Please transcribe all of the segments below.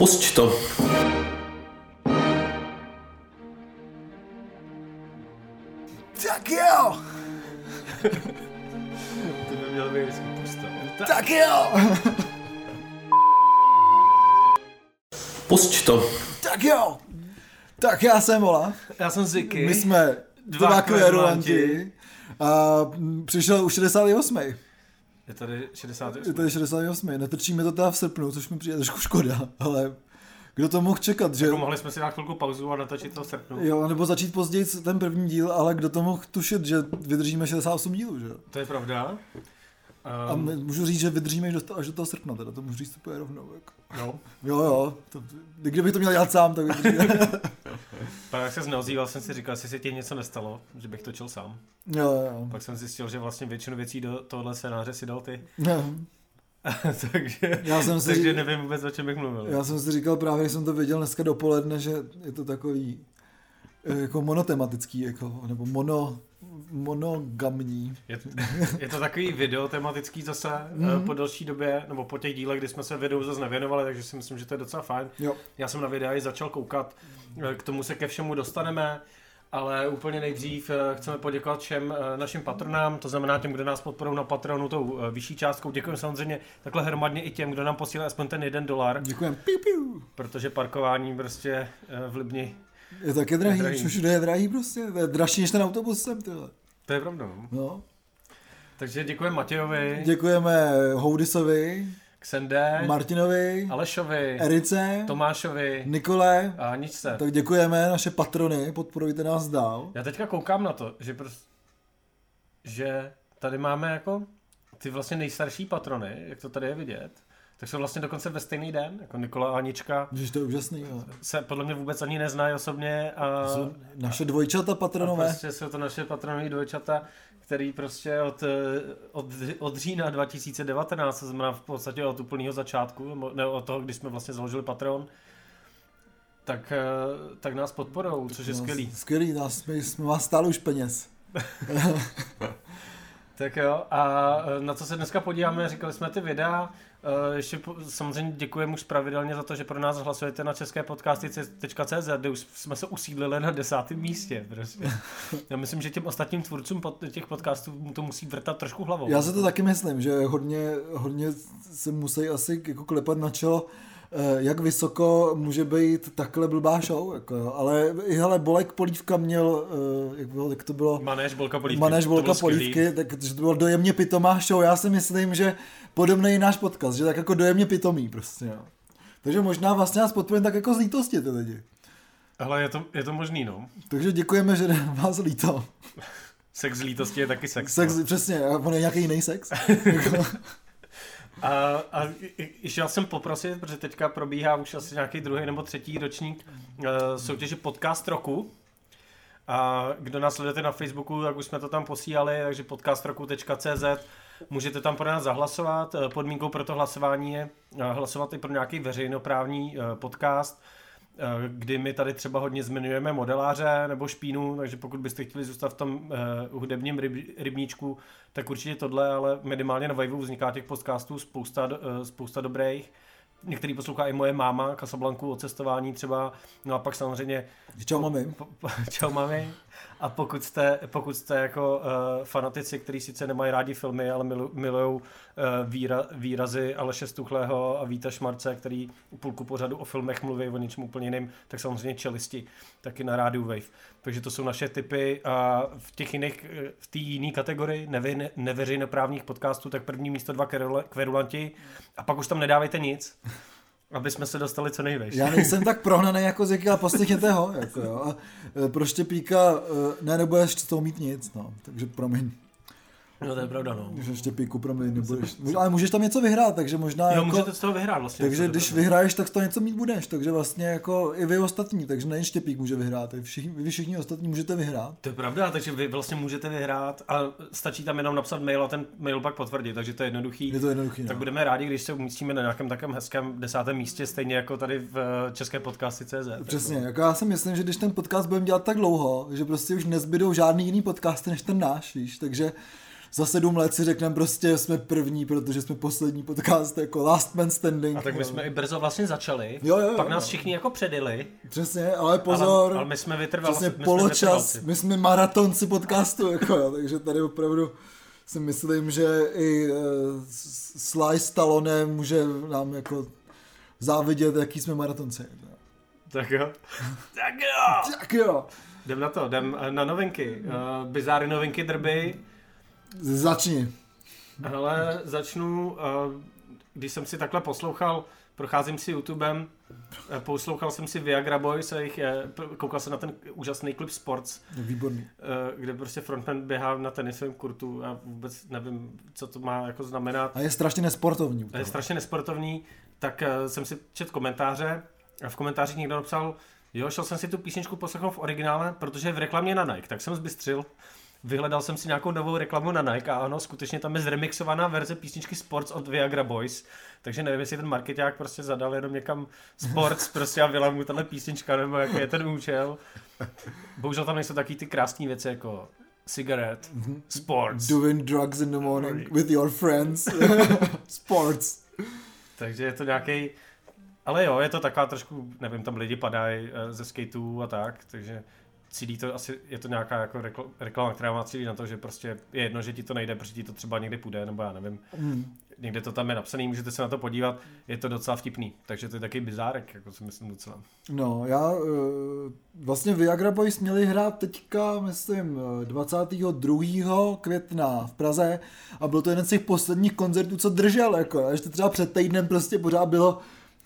Pusť to. Tak jo! To by měl být vždycky. Tak. Tak jo! Pusť to. Tak jo! Tak já jsem Ola. Já jsem Ziky. My jsme Dva dva kverulanti. A přišel už 68. Je tady 60. Je tady 68. Netrčíme to teda v srpnu, což mi přijde trošku škoda, ale kdo to mohl čekat, že... Jako mohli jsme si dát chvilku pauzu a natočit to v srpnu. Jo, nebo začít později ten první díl, ale kdo to mohl tušit, že vydržíme 68 dílů, že? To je pravda. A Um, my, můžu říct, že vydržíme až do, to- až do toho srpna, teda to můžu říct úplně rovnou. Jako. no. Jo, jo, to, kdybych to měl dělat sám, tak vydržíme. Pak jak se neozýval, jsem si říkal, jestli se ti něco nestalo, že bych točil sám. jo, jo. Pak jsem zjistil, že vlastně většinu věcí do tohle scénáře si dal ty. jo. takže, Já jsem si takže řík- nevím vůbec, o čem bych mluvil. Já jsem si říkal právě, když jsem to věděl dneska dopoledne, že je to takový jako monotematický, jako, nebo mono, monogamní. Je, je to takový video tematický zase Mhm. mm. po delší době, nebo po těch dílech, kdy jsme se videu zase nevěnovali, takže si myslím, že to je docela fajn. Jo. Já jsem na videa i začal koukat, eh, k tomu se ke všemu dostaneme, ale úplně nejdřív eh, chceme poděkovat všem eh, našim patronám, to znamená těm, kdo nás podporují na Patronu tou eh, vyšší částkou. Děkujeme samozřejmě takhle hromadně i těm, kdo nám posílá aspoň ten jeden dolar, Děkujem. Piu, piu. protože parkování prostě eh, v Libni, Je taky drahý, Je drahý. všude je drahý prostě, to je dražší než ten autobus sem, tyhle. to je pravda. No. No. Takže děkujeme Matějovi, Děkujeme Houdisovi, Ksende, Martinovi, Alešovi, Erice, Tomášovi Nikole. a Ničce. Tak děkujeme, naše patrony, podporujte nás dál. Já teďka koukám na to, že prostě, že tady máme jako ty vlastně nejstarší patrony, jak to tady je vidět, tak jsou vlastně dokonce ve stejný den, jako Nikola a Anička Že to je úžasný. Jo. se podle mě vůbec ani neznají osobně a, Jsou naše dvojčata a patronové. prostě jsou to naše patronové dvojčata, který prostě od, od, od října 2019, to znamená v podstatě od úplného začátku, nebo ne, od toho, kdy jsme vlastně založili Patreon, tak, tak nás podporou, což je No, skvělý. Skvělý, nás, my jsme vás stáli už peněz. Tak jo, a na co se dneska podíváme, říkali jsme ty videa, ještě po, samozřejmě děkujeme už pravidelně za to, že pro nás hlasujete na české podcasty.cz, kde už jsme se usídlili na desátém místě. Prostě. Já myslím, že těm ostatním tvůrcům pod, těch podcastů to musí vrtat trošku hlavou. Já se to taky myslím, že hodně, hodně se musí asi jako klepat na čelo, eh, jak vysoko může být takhle blbá show, jako, ale i hele, Bolek Polívka měl, eh, jak, bylo, jak to bylo, Manéž Bolka Polívky. Manéž Bolka. Polívky, tak že to bylo dojemně pitomá show, já si myslím, že podobný je náš podcast, že tak jako dojemně pitomý prostě, jo. Takže možná vlastně nás podporujeme tak jako z lítosti ty lidi. Hele, je to, je to možný, no. Takže děkujeme, že vás líto. Sex z lítosti je taky sex. Sex, no. přesně, on je nějaký jiný sex. A, a chtěl jsem poprosit, protože teďka probíhá už asi nějaký druhý nebo třetí ročník uh, soutěže Podcast roku. A kdo nás sledujete na Facebooku, tak už jsme to tam posílali, takže podcastroku.cz Můžete tam pro nás zahlasovat. Eh, Podmínkou pro to hlasování je eh, hlasovat i pro nějaký veřejnoprávní podcast, kdy my tady třeba hodně zmiňujeme modeláře nebo špínu, takže pokud byste chtěli zůstat v tom uh, hudebním ryb, rybníčku, tak určitě tohle, ale minimálně na Vajvu vzniká těch podcastů spousta, uh, spousta dobrých. Některý poslouchá i moje máma, Casablanku o cestování třeba, no a pak samozřejmě Čau, mami. po, po, čau mami. A pokud jste, pokud jste jako uh, fanatici, kteří sice nemají rádi filmy, ale milu, milují uh, výra, výrazy Aleše Stuchlého a Víta Šmarce, který půlku pořadu o filmech mluví o něčem úplně jiným, tak samozřejmě čelisti, taky na rádiu Wave. Takže to jsou naše typy a v těch jiných, eh, v té jiné kategorii nevě, neveřejnoprávních podcastů, tak první místo dva kverula- kverulanti a pak už tam nedávejte nic, aby jsme se dostali co nejvejš. Já nejsem tak prohnaný jako Ziky, ale poslechněte ho. Jako jo. A e, pro Štěpíka, e, ne, nebudeš z toho mít nic, no. Takže promiň. No to je pravda, no. Že Štěpíku, promiň, nebudeš. Ale můžeš tam něco vyhrát, takže možná Jo, jako... můžete z toho vyhrát vlastně. Takže když pravda. vyhraješ, tak z toho něco mít budeš. Takže vlastně jako i vy ostatní, takže nejen Štěpík může vyhrát, i všichni, vy všichni ostatní můžete vyhrát. To je pravda, takže vy vlastně můžete vyhrát a stačí tam jenom napsat mail a ten mail pak potvrdit, takže to je jednoduchý. Je to jednoduchý, Tak no. budeme rádi, když se umístíme na nějakém takovém hezkém desátém místě, stejně jako tady v eh, české podcasty CZ. Přesně, jako já si myslím, že když ten podcast budeme dělat tak dlouho, že prostě už nezbydou žádný jiný podcasty než ten náš, víš, takže za sedm let si řekneme prostě jsme první, protože jsme poslední podcast jako Last Man Standing. A tak my jsme i brzo vlastně začali, Jo, jo, jo, pak nás jo. všichni jako předili, Přesně, ale pozor, ale, ale my jsme vytrvali. přesně my jsme poločas, vytrvalci. my jsme maratonci podcastu, jako, jo, takže tady opravdu si myslím, že i uh, Sly Stallone může nám jako závidět, jaký jsme maratonci. Tak jo. tak jo. Tak jo, Jdem na to, jdem eh, na novinky. Uh, bizáry novinky drby. Začni. Ale začnu, uh, když jsem si takhle poslouchal, procházím si YouTubem, eh, poslouchal jsem si Viagra Boys a jejich, eh, p- koukal jsem na ten úžasný klip Sports, Výborný. eh, kde prostě frontman běhá na tenisovém kurtu a vůbec nevím, co to má jako znamenat. A je strašně nesportovní. A je strašně nesportovní, tak eh, jsem si čet komentáře a v komentářích někdo napsal, jo, šel jsem si tu písničku poslechnout v originále, protože je v reklamě na Nike, tak jsem zbystřil. Vyhledal jsem si nějakou novou reklamu na Nike a ano, skutečně tam je zremixovaná verze písničky Sports od Viagra Boys, takže nevím, jestli ten marketák prostě zadal jenom někam Sports prostě a byla mu tahle písnička, nebo jaký je ten účel. Bohužel tam nejsou taky ty krásné věci jako cigarette, sports. Doing drugs in the morning with your friends. Sports. Takže je to nějaký, ale jo, je to taková trošku, nevím, tam lidi padají eh, ze skateů a tak, takže cílí to asi, je to nějaká jako rekl- reklama, která má cílí na to, že prostě je jedno, že ti to nejde, protože ti to třeba někdy půjde, nebo já nevím. Hmm. Někde to tam je napsaný, můžete se na to podívat, je to docela vtipný, takže to je taky bizárek, jako si myslím docela. No, já uh, vlastně Viagra Boys měli hrát teďka, myslím, eh, 22. května v Praze a byl to jeden z těch posledních koncertů, co držel, jako, a ještě třeba před týdnem prostě pořád bylo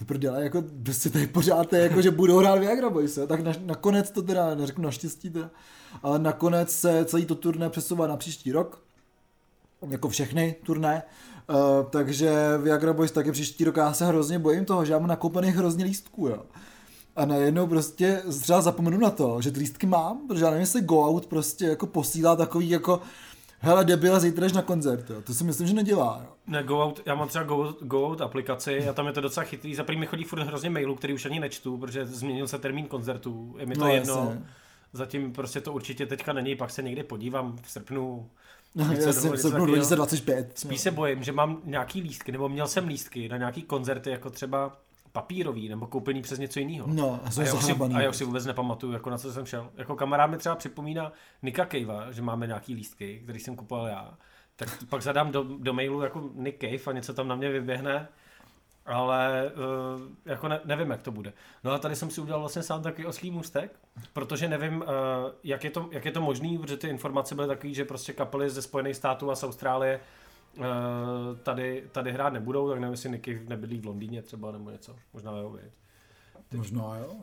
prdele, jako prostě tady pořád je, jako, že budou hrát Viagra Boys, tak na, nakonec to teda, neřeknu naštěstí teda, ale nakonec se celý to turné přesouvá na příští rok, jako všechny turné, uh, takže Viagra Boys taky příští rok, já se hrozně bojím toho, že já mám nakoupených hrozně lístků, jo. A najednou prostě třeba zapomenu na to, že ty lístky mám, protože já nevím, jestli Go Out prostě jako posílá takový jako hele debile, zítra na koncert, jo. To si myslím, že nedělá, jo. Ne, Go Out, já mám třeba Go, Go Out aplikaci a tam je to docela chytrý. Za prvý mi chodí furt hrozně mailů, který už ani nečtu, protože změnil se termín koncertů. Je mi to No, jedno. jasně. Zatím prostě to určitě teďka není, pak se někdy podívám v srpnu. No, já jsem v srpnu takového. 2025. Spíš se bojím, že mám nějaký lístky, nebo měl jsem lístky na nějaký koncerty, jako třeba papírový, nebo koupený přes něco jiného. No, a A já, si, a já už si vůbec nepamatuju, jako na co jsem šel. Jako kamarád mi třeba připomíná Nika Cavea, že máme nějaký lístky, který jsem kupoval já. Tak pak zadám do, do mailu jako Nick Cave a něco tam na mě vyběhne. Ale uh, jako ne, nevím, jak to bude. No a tady jsem si udělal vlastně sám takový oslý můstek, protože nevím, uh, jak, je to, jak je to možný, protože ty informace byly takové, že prostě kapely ze Spojených států a z Austrálie tady, tady hrát nebudou, tak nevím, jestli Nicky nebydlí v Londýně třeba nebo něco. Možná jo, viď. Možná, jo.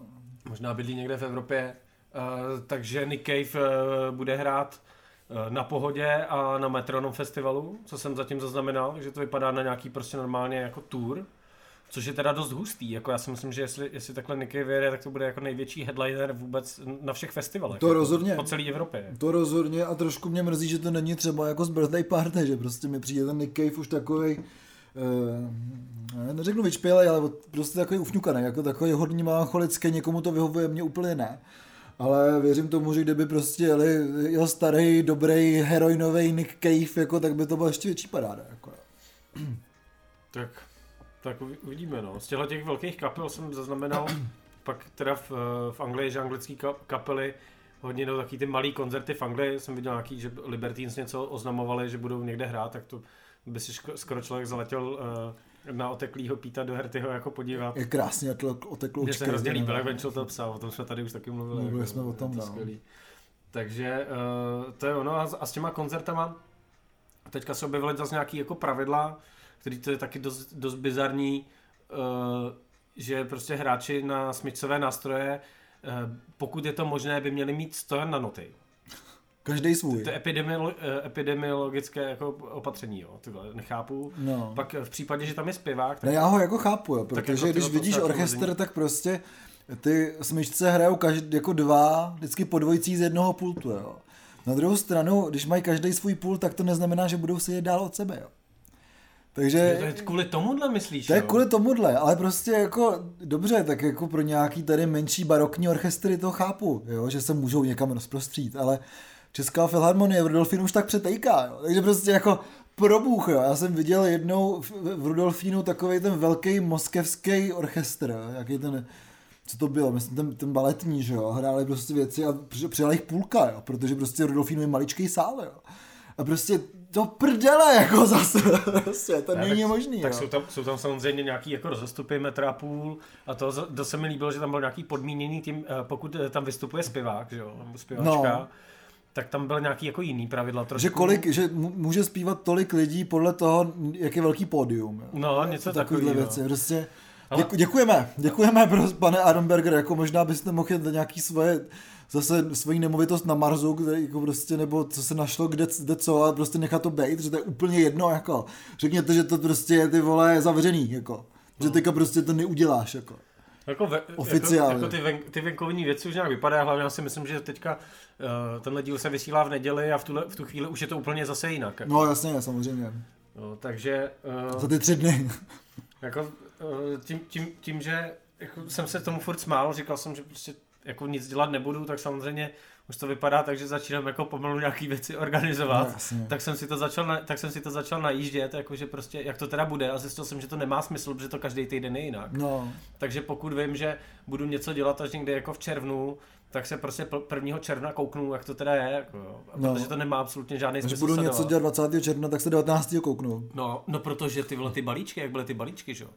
Možná bydlí někde v Evropě. Uh, takže Nick Cave uh, bude hrát uh, na Pohodě a na Metronom festivalu, co jsem zatím zaznamenal, takže to vypadá na nějaký prostě normálně jako tour, což je teda dost hustý. Jako já si myslím, že jestli, jestli takhle Nick Cave vyjede, tak to bude jako největší headliner vůbec na všech festivalech. To jako rozhodně. Po celé Evropě. To rozhodně a trošku mě mrzí, že to není třeba jako z birthday party, že prostě mi přijde ten Nick Cave už takový Uh, neřeknu vyčpělej, ale prostě takový ufňukaný, jako takový hodně melancholický, někomu to vyhovuje, mě úplně ne. Ale věřím tomu, že kdyby prostě jeli, jel starý, dobrý, heroinový Nick Cave, jako, tak by to byla ještě větší paráda. Jako. Tak, tak uvi- uvidíme, no. Z těchto těch velkých kapel jsem zaznamenal, pak teda v, v Anglii, že anglický ka- kapely hodně jdou taky ty malý koncerty v Anglii, jsem viděl nějaký, že Libertines něco oznamovali, že budou někde hrát, tak to by si ško- skoro člověk zaletěl uh, na oteklýho Píta do Hertyho jako podívat. Je krásně oteklo Mně se hrozně líbil, jak venčil to psal, o tom jsme tady už taky mluvili. Mluvili jako, jsme o tom, to no. skvělý. Takže uh, to je ono a, s- a s těma koncertama teďka se objevily zase nějaký jako pravidla, který to je taky dost, dost bizarní, uh, že prostě hráči na smyčcové nástroje, uh, pokud je to možné, by měli mít stojan na noty. Každý svůj. To je epidemiolo- eh, epidemiologické jako opatření, jo, tyhle, nechápu. No. Pak v případě, že tam je zpěvák, tak Ne, já ho jako chápu, jo, Tak protože jako když vidíš orchestr, tak prostě ty smyčce hrajou každý, jako dva, vždycky po dvojicí z jednoho pultu, jo. Na druhou stranu, když mají každý svůj pult, tak to neznamená, že budou si je dál od sebe, jo. Takže to je kvůli tomuhle myslíš, to je jo? kvůli tomuhle, ale prostě jako dobře, tak jako pro nějaký tady menší barokní orchestry to chápu, jo, že se můžou někam rozprostřít, ale Česká filharmonie v Rudolfínu už tak přetejká, jo. takže prostě jako probůch, jo. Já jsem viděl jednou v, v Rudolfínu takový ten velký moskevský orchestr, jaký ten, co to bylo, myslím ten, ten baletní, že jo, hráli prostě věci a přijela jich půlka, jo, protože prostě Rudolfínu je maličký sál, jo. A prostě to prdele, jako zase, prostě, to ne, není tak, možný. Tak jo. jsou tam, jsou tam samozřejmě nějaký jako rozestupy metra a půl a to, to se mi líbilo, že tam byl nějaký podmíněný tím, eh, pokud eh, tam vystupuje zpěvák, že jo, nebo zpěvačka, no. tak tam byl nějaký jako jiný pravidla trošku. Že kolik, že může zpívat tolik lidí podle toho, jak je velký pódium. Jo. No, něco takového. věci, prostě Děku, děkujeme, děkujeme, pro, pane Aronberger, jako možná byste mohl jít nějaký svoje zase svoji nemovitost na Marsu, kde jako prostě, nebo co se našlo, kde, kde co, a prostě nechat to být, že to je úplně jedno, jako. Řekněte, že to prostě je ty vole zavřený, jako. Že no. teďka prostě to neuděláš, jako. Jako, ve, Oficiálně. jako, jako ty, ven, ty venkovní věci už nějak vypadá, hlavně já si myslím, že teďka uh, tenhle díl se vysílá v neděli a v, tuhle, v tu chvíli už je to úplně zase jinak. Jako. No jasně, samozřejmě. No, takže... Uh, Za ty tři dny. jako, uh, tím, tím, tím, že jako jsem se tomu furt smál, říkal jsem, že prostě jako nic dělat nebudu, tak samozřejmě už to vypadá tak, že začínám jako pomalu nějaký věci organizovat, no, tak jsem si to začal, na, tak jsem si to začal najíždět, jakože prostě, jak to teda bude a zjistil jsem, že to nemá smysl, protože to každý týden je jinak. No. Takže pokud vím, že budu něco dělat až někdy jako v červnu, tak se prostě 1. června kouknu, jak to teda je, jako, no. protože to nemá absolutně žádný smysl. Když budu něco dělat 20. června, tak se 19. kouknu. No, no protože ty vole ty balíčky, jak byly ty balíčky, že jo?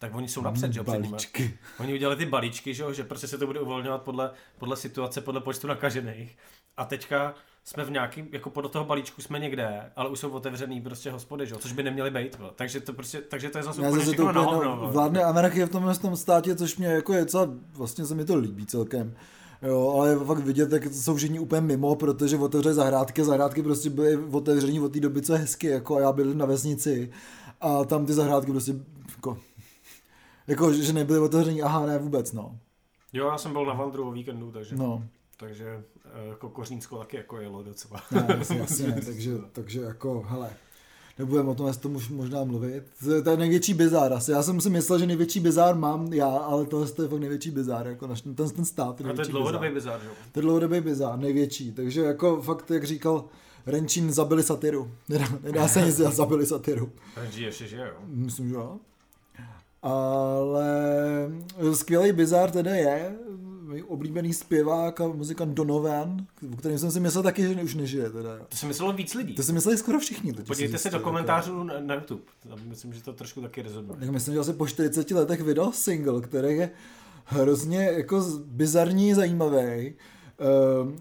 Tak oni jsou napřed, že balíčky. Oni udělali ty balíčky, že, že prostě se to bude uvolňovat podle, podle situace, podle počtu nakažených. A teďka jsme v nějakým, jako podle toho balíčku jsme někde, ale už jsou otevřený prostě hospody, že? což by neměly být. Bo. Takže to prostě, takže to je zase úplně to úplně no, Vládne anarchie v tomhle tom státě, což mě jako je docela, vlastně se mi to líbí celkem. Jo, ale fakt vidět, jak jsou všichni úplně mimo, protože otevřeli zahrádky, zahrádky prostě byly otevření od té doby, co je hezky, jako a já byl na vesnici a tam ty zahrádky prostě jako jako, že nebyly otevření, aha, ne, vůbec, no. Jo, já jsem byl na Vandru o víkendu, takže... No. Takže eh, jako Kořínsko taky jako jelo docela. No, jasně, jasně, takže, takže jako, hele, nebudeme o tom, jestli tomu možná mluvit. To je největší bizár asi. Já jsem si myslel, že největší bizár mám já, ale to je fakt největší bizár, jako naš, ten, ten stát. A to je dlouhodobý bizár, jo? To je dlouhodobý bizár, největší. Takže jako fakt, jak říkal Renčín, zabili satiru. Nedá, nedá se nic dělat, zabili satiru. Renčín ještě že jo? Myslím, že jo. Ale skvělý bizar teda je můj oblíbený zpěvák a muzikant Donovan, o kterém jsem si myslel taky, že už nežije. Teda. To si myslelo víc lidí. To si mysleli skoro všichni. Podívejte se do komentářů na, na YouTube. Myslím, že to trošku taky rezonuje. Tak myslím, že asi po 40 letech vydal single, který je hrozně jako bizarní zajímavý. Uh,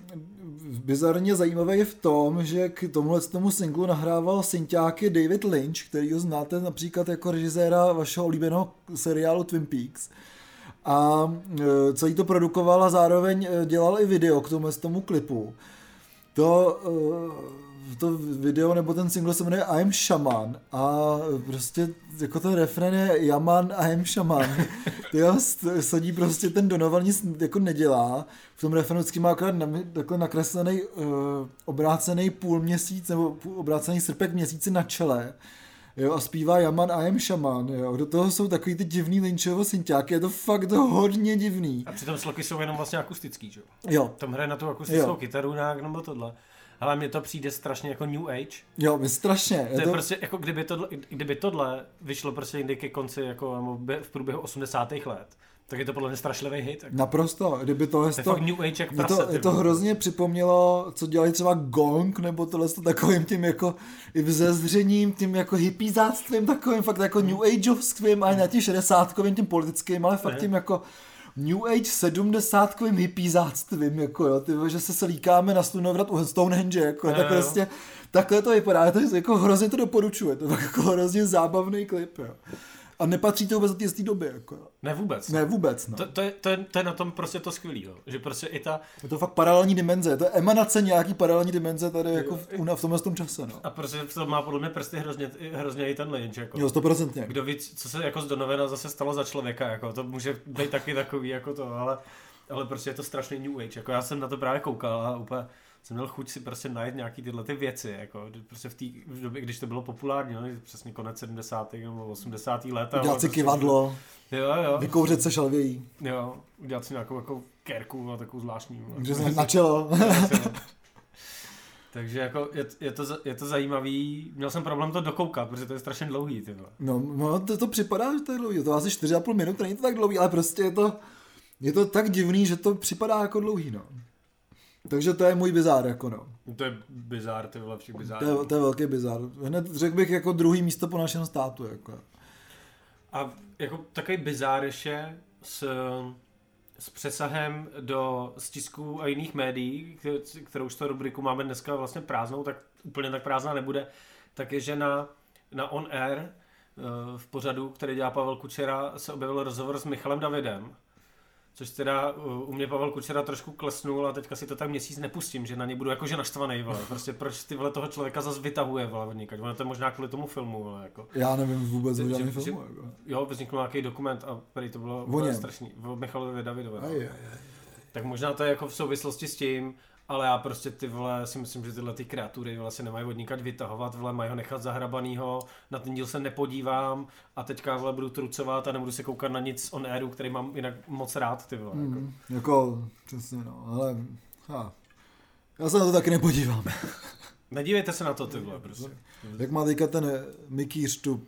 bizarně zajímavé je v tom, že k tomuhle tomu singlu nahrával synťáky David Lynch, který ho znáte například jako režiséra vašeho oblíbeného seriálu Twin Peaks. A e, celý to produkoval a zároveň e, dělal i video k tomu, tomu klipu. To e, to video nebo ten single se jmenuje I'm Shaman a prostě jako ten refren je Yaman I'm Shaman. Jo, sadí prostě ten Donovan nic jako nedělá. V tom refrenu vždycky má akorát takhle nakreslený uh, obrácený půl měsíc nebo půl, obrácený srpek měsíci na čele. Jo, a zpívá Yaman I am Shaman, jo. Do toho jsou takový ty divný Lynchovo synťáky, je to fakt hodně divný. A přitom sloky jsou jenom vlastně akustický, že jo? Jo. Tam hraje na tu akustickou jo. kytaru nějak nebo tohle. Ale mně to přijde strašně jako New Age. Jo, mi strašně. To je to... prostě jako kdyby tohle, kdyby tohle vyšlo prostě někdy ke konci jako v průběhu 80. let, tak je to podle mě strašlivý hit. Jako. Naprosto, kdyby tohle to, je to, New Age jak prase, to, je to hrozně připomnělo, co dělali třeba Gong, nebo tohle to takovým tím jako i vzezřením, tím jako hippiezáctvím takovým, fakt jako New Ageovským, ale na tím 60 tím politickým, ale fakt tím jako New Age 70 hippiezáctvím, jako jo, ty, že se selíkáme na slunovrat u Stonehenge, jako, no, tak prostě, takhle to vypadá, to je, jako hrozně to doporučuje, to je jako hrozně zábavný klip, jo. A nepatří to vůbec do té doby. Jako. Ne vůbec. Ne vůbec. No. To, to, je, to, je, to je na tom prostě to skvělý, že prostě i ta... Je to fakt paralelní dimenze, to je emanace nějaký paralelní dimenze tady jako v, v tomhle tom čase. No. A prostě to má podle mě prsty hrozně, hrozně i ten Lynch. Jako. Jo, stoprocentně. Kdo ví, co se jako z Donovena zase stalo za člověka, jako, to může být taky takový jako to, ale, ale prostě je to strašný New Age. Jako já jsem na to právě koukal a úplně jsem měl chuť si prostě najít nějaký tyhle ty věci, jako prostě v té v době, když to bylo populární, no, přesně konec 70. nebo 80. let. Udělat si prostě, kivadlo, jo, jo. vykouřit se šalvějí. Jo, udělat si nějakou jako kerku, no, takovou zvláštní. No. Že na čelo. Takže jako je, je, to, je to zajímavý, měl jsem problém to dokoukat, protože to je strašně dlouhý, ty vole. No, no to, to připadá, že to je dlouhý, to asi 4,5 minut, není to tak dlouhý, ale prostě je to, je to tak divný, že to připadá jako dlouhý, no. Takže to je můj bizár, jako no. To je bizár, ty vole, všech bizár. To je, to je velký bizár. Hned řekl bych jako druhý místo po našem státu, jako. A jako takový bizár ještě s, s přesahem do stisků a jiných médií, kterou už to rubriku máme dneska vlastně prázdnou, tak úplně tak prázdná nebude, tak je, že na, na On Air eh, v pořadu, který dělá Pavel Kučera, se objevil rozhovor s Michalem Davidem, Což teda u mě Pavel Kučera trošku klesnul a teďka si to tak měsíc nepustím, že na ně budu jakože naštvaný, vole. Prostě proč ty vole toho člověka zase vytahuje, vole, někaď. Ono to je možná kvůli tomu filmu, vole, jako. Já nevím vůbec o žádný filmu, jako. Jo, vznikl nějaký dokument a tady to bylo strašný. O Michalovi Davidové. Aj, aj, aj. Tak možná to je jako v souvislosti s tím, ale já prostě ty vole si myslím, že tyhle ty kreatury vole se nemají odnikať vytahovat, vole mají ho nechat zahrabanýho, na ten díl se nepodívám a teďka vole budu trucovat a nebudu se koukat na nic on airu, který mám jinak moc rád ty vole. Mm, jako. jako, přesně no, ale ha, já se na to taky nepodívám. Nedívejte se na to ty vole, prostě. Jak má teďka ten Mikýř tu,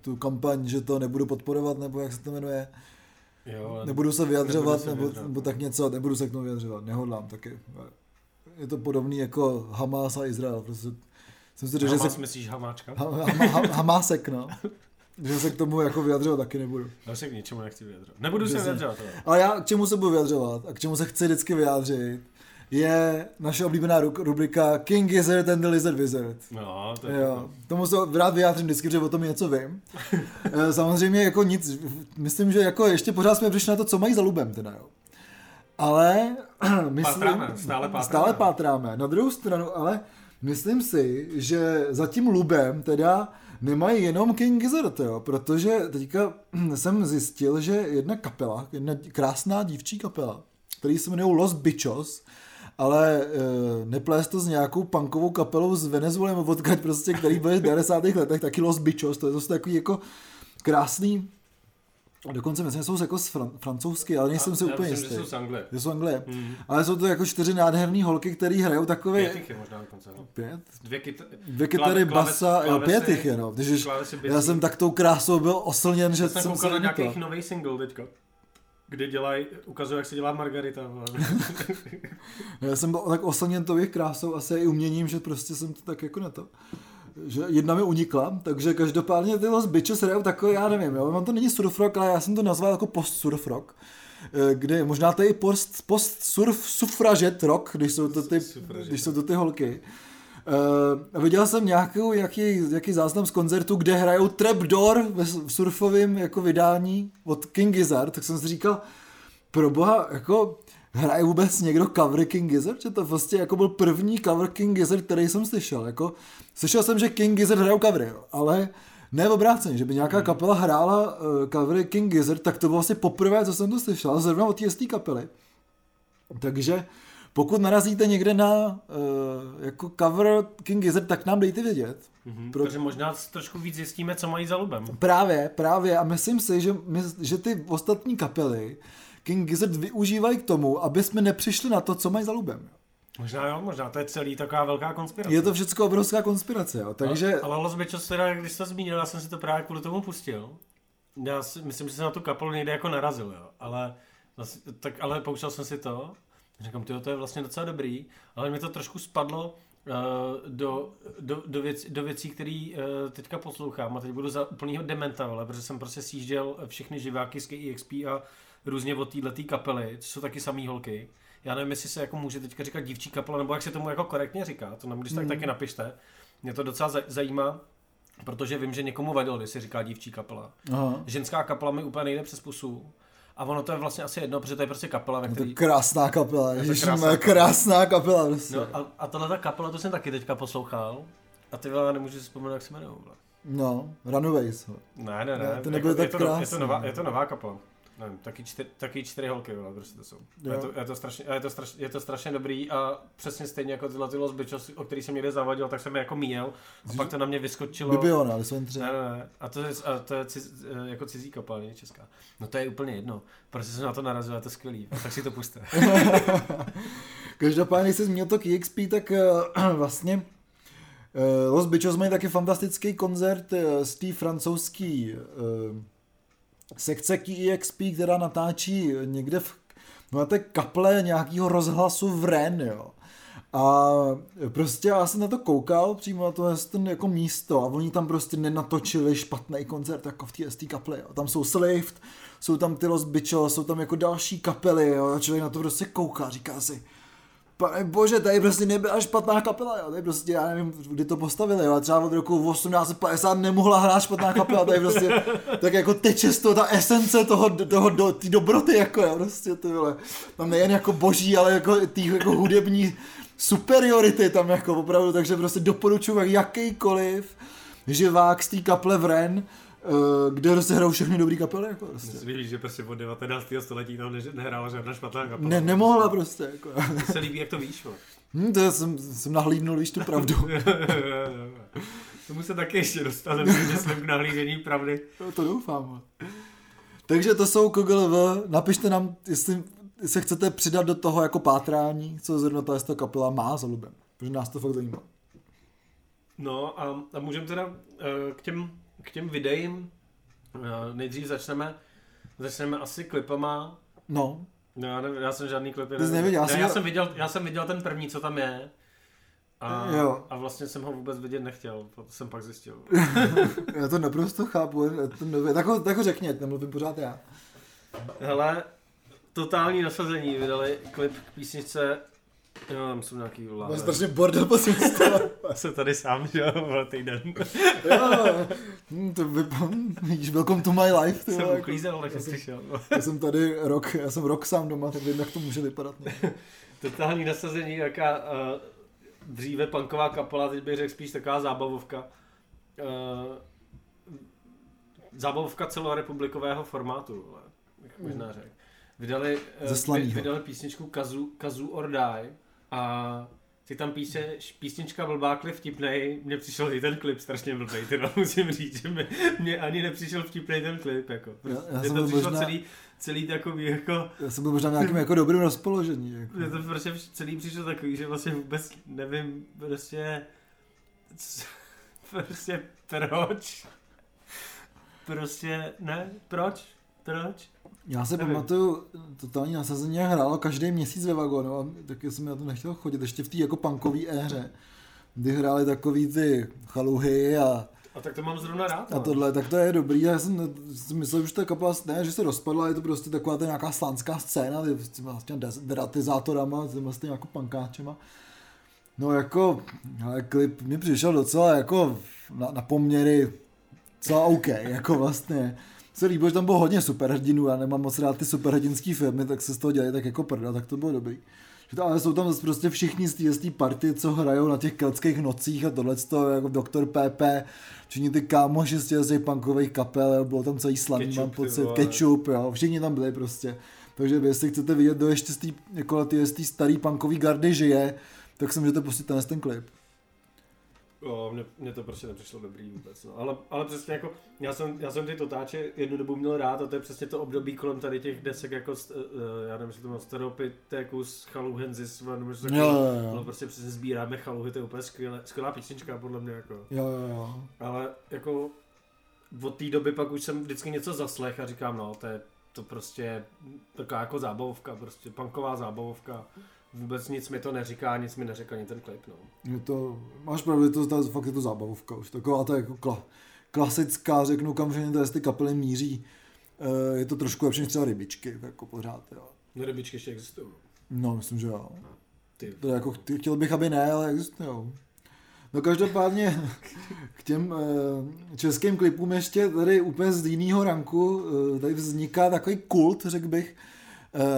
tu kampaň, že to nebudu podporovat, nebo jak se to jmenuje, Jo, nebudu se vyjadřovat, nebudu se nebo, vyjadřovat. nebo tak něco, nebudu se k tomu vyjadřovat, nehodlám taky je to podobný jako Hamas a Izrael. Prostě jsem si řekl, Hamas že se... myslíš Hamáčka? Ha, ha, ha, Hamásek, no. že se k tomu jako vyjadřovat taky nebudu. Já se k ničemu nechci vyjadřovat. Nebudu se vyjadřovat. Ale já k čemu se budu vyjadřovat a k čemu se chci vždycky vyjádřit, je naše oblíbená rubrika King Gizzard and the Lizard Wizard. No, to je jo. Tomu se rád vyjádřím vždycky, že o tom něco vím. Eh, samozřejmě jako nic, myslím, že jako ještě pořád jsme přišli na to, co mají za lubem teda, jo. Ale myslím, pátráme, stále pátráme. stále pátráme. Na druhou stranu, ale myslím si, že za tím lubem teda nemají jenom King Gizzard, jo, protože teďka jsem zjistil, že jedna kapela, jedna krásná dívčí kapela, který se jmenuje Los Bichos, ale e, neplést to s nějakou punkovou kapelou z Venezuely, odkud prostě, který byl v 90. letech, taky Los Bichos, to je zase takový jako krásný Dokonce myslím, že jsou jako z fran- francouzsky, ale nejsem si úplně jistý. Že jsou z Anglie. Že jsou Anglie. Mm. Ale jsou to jako čtyři nádherné holky, které hrajou takové... Pět jich je možná dokonce. No. Pět? Dvě, kyt... Dvě kytary, basa, jo, pět jich je, no. Když já jsem tak tou krásou byl oslněn, že jsem, jsem koukal na nějaký nový single teďka. Kdy dělají, ukazuje, jak se dělá Margarita. já jsem byl tak oslněn tou jejich krásou, asi i uměním, že prostě jsem to tak jako na to že jedna mi unikla, takže každopádně ty Los Bitches hrajou takový, já nevím, jo, mám to není surf rock, ale já jsem to nazval jako post surf rock, eh, kde možná to je i post, post surf suffragette rock, když jsou to ty, když jsou to ty holky. Uh, viděl jsem nějakou, jaký, jaký záznam z koncertu, kde hrajou Trapdoor v surfovém jako vydání od King Gizzard, tak jsem si říkal, pro boha, jako hraje vůbec někdo cover King Gizzard, že to prostě jako byl první cover King Gizzard, který jsem slyšel, jako slyšel jsem, že King Gizzard hrajou covery, ale ne obráceně, že by nějaká hmm. kapela hrála uh, covery King Gizzard, tak to bylo asi poprvé, co jsem to slyšel, zrovna od té kapely. Takže pokud narazíte někde na uh, jako cover King Gizzard, tak nám dejte vědět. Mm-hmm, Pro... Takže možná trošku víc zjistíme, co mají za lubem. Právě, právě. A myslím si, že, my, že ty ostatní kapely King Gizzard využívají k tomu, aby jsme nepřišli na to, co mají za lubem. Možná jo, možná to je celý taková velká konspirace. Je to všechno obrovská konspirace, jo. Takže... Ale, ale Los Bichos teda, když to zmínil, já jsem si to právě kvůli tomu pustil. Já si, myslím, že jsem na tu kapelu někde jako narazil, jo. Ale, tak, ale pouštěl jsem si to. Říkám, tyjo, to je vlastně docela dobrý, ale mi to trošku spadlo uh, do, do, do, věc, do věcí, které uh, teďka poslouchám a teď budu za úplnýho dementa, ale, protože jsem prostě sjížděl všechny živáky z KEXP a různě od této kapely, co jsou taky samý holky. Já nevím, jestli se jako může teďka říkat dívčí kapela, nebo jak se tomu jako korektně říká, to nám když tak hmm. taky napište. Mě to docela zajímá, protože vím, že někomu vadilo, když se říká dívčí kapela. Aha. Ženská kapela mi úplně nejde přes pusu. A ono to je vlastně asi jedno, protože to je prostě kapela, ve který... To krásná kapela, je to krásná, krásná kapela. Prostě. No, a, a tohle ta kapela, to jsem taky teďka poslouchal. A ty vole, nemůžu si vzpomenout, jak se jmenují. No, Runaways. Ne, ne, ne. To nebylo jako, tak je, to, je, to nová, je to nová kapela. Nevím, taky, čtyři, taky čtyři holky, jo, prostě to jsou. Jo. Je to, je, to strašně, je, to strašně, je to strašně dobrý a přesně stejně jako tyhle ty Los Bichos, o který jsem někde zavadil, tak jsem je jako míjel a pak to na mě vyskočilo. Bibiona, ale jsou jen tři. Ne, ne, ne. A to je, a to je ciz, eh, jako cizí kapela, není česká. No to je úplně jedno. Prostě jsem na to narazil, je to skvělý. A tak si to puste. Každopádně, když jsi zmínil to KXP, tak uh, vlastně uh, Los Bichos mají taky fantastický koncert uh, z té francouzský uh, sekce KEXP, která natáčí někde v no, té kaple nějakého rozhlasu v Ren, jo. A prostě já jsem na to koukal, přímo na to ten jako místo a oni tam prostě nenatočili špatný koncert jako v té kapli. Jo. Tam jsou Slift, jsou tam ty Los jsou tam jako další kapely, jo. a člověk na to prostě kouká, říká si, pane bože, tady prostě nebyla špatná kapela, jo. tady prostě, já nevím, kdy to postavili, jo. a třeba od roku 1850 nemohla hrát špatná kapela, tady prostě, tak jako teče z toho ta esence toho, toho do, ty dobroty, jako jo, prostě ty vole, tam nejen jako boží, ale jako tý jako hudební superiority tam jako opravdu, takže prostě doporučuji jakýkoliv živák z té kaple v Ren, kde se hrajou všechny dobrý kapely. Jako prostě. Víš, že prostě od 19. století tam ne- nehrála žádná špatná kapela. Ne, nemohla prostě. Jako. Mně se líbí, jak to víš, vole. Hm, to jsem, jsem nahlídnul, víš tu pravdu. Tomu se taky ještě dostaneme, myslím, k nahlížení pravdy. No, to doufám. Takže to jsou KGLV. Napište nám, jestli se chcete přidat do toho jako pátrání, co zrovna ta kapela má za Lubem. Protože nás to fakt zajímá. No a, a můžeme teda eh, k těm, k těm videím, eh, nejdřív začneme, začneme asi klipama. No, No, já, nevím, já jsem žádný Ty jsi neviděl, já ne, jsem já, měl- jsem viděl, já jsem viděl ten první, co tam je. A, Jo. a vlastně jsem ho vůbec vidět nechtěl, to jsem pak zjistil. já to naprosto chápu. já To nevím. Tak, ho, tak ho řekni, nemluvím pořád já. Hele, totální nasazení, vydali klip k písničce, jo, tam jsou nějaký Máš vlády. strašně bordel po stole. Jsem tady sám, že jo, byl týden. Jo, hm, to vypadá, vidíš, welcome to my life. Ty jsem jako, uklízel, než jsem přišel. já jsem tady rok, já jsem rok sám doma, tak vím, jak to může vypadat. No. Totální nasazení, jaká uh, dříve punková kapela, teď bych řekl spíš taková zábavovka. Uh, zábavovka celorepublikového formátu, bych možná řekl. Vydali, uh, vydali písničku Kazu, Kazu or Die a ty tam píše, písnička blbá, klip vtipnej, mně přišel i ten klip strašně blbej, teda musím říct, že mě, mě ani nepřišel vtipnej ten klip, jako. Já- já Mně jsem to byl možná- celý, celý takový, jako, Já jsem byl možná v nějakým jako dobrým rozpoložení. Jako. mně to prostě celý přišlo takový, že vlastně vůbec nevím prostě, prostě proč, prostě ne, proč, proč, Já se Nevím. pamatuju, totální nasazení hrálo každý měsíc ve vagonu a taky jsem na to nechtěl chodit, ještě v té jako punkové éře, kdy hráli takový ty chaluhy a, a tak to mám zrovna rád, a no. tohle, tak to je dobrý. Já jsem si myslel, že ta kapela, ne, že se rozpadla, je to prostě taková ta nějaká slánská scéna, ty, s těma, s těma deratizátorama, s těma, s těma jako pankáčema. No jako, ale klip mi přišel docela jako na, na poměry docela OK, jako vlastně. Se líbilo, že tam bylo hodně superhrdinů, já nemám moc rád ty superhrdinský filmy, tak se z toho dělají tak jako prda, tak to bylo dobrý. Že to, ale jsou tam prostě všichni z té- party, co hrajou na těch keltských nocích a tohle jako Dr. PP, všichni ty kámoši z těch, punkových kapel, bylo tam celý Ketchup, mám pocit, ketchup, jo, všichni tam byli prostě. Takže jestli chcete vidět, kdo ještě z té jako starý punkový gardy žije, tak si můžete pustit ten, ten klip. Jo, mně, mně to prostě nepřišlo dobrý vůbec, no. ale, ale přesně jako, já jsem, já jsem ty totáče jednu dobu měl rád a to je přesně to období kolem tady těch desek jako, st- eh, já nevím, jestli to má Stereopithecus, Chaluhenzis, nebo něco Jo, takového. jo. No prostě přesně sbíráme chaluhy, to je úplně skvělé, skvělá písnička podle mě jako. Jo, jo, jo. Ale jako od té doby pak už jsem vždycky něco zaslech a říkám, no to je to prostě taková jako zábavovka, prostě punková zábavovka. Vůbec nic mi to neříká, nic mi neřekl ani ten klip, no. Je to, máš pravdu, je to, to, fakt je to zábavovka už, taková ta jako kla, klasická, řeknu, kam všechny ty kapely míří. Eh, je to trošku lepší než třeba rybičky, jako pořád, jo. No rybičky ještě existují. No, myslím, že jo. Ty. To jako, chtěl bych, aby ne, ale existují. No každopádně k těm eh, českým klipům ještě tady úplně z jiného ranku eh, tady vzniká takový kult, řekl bych,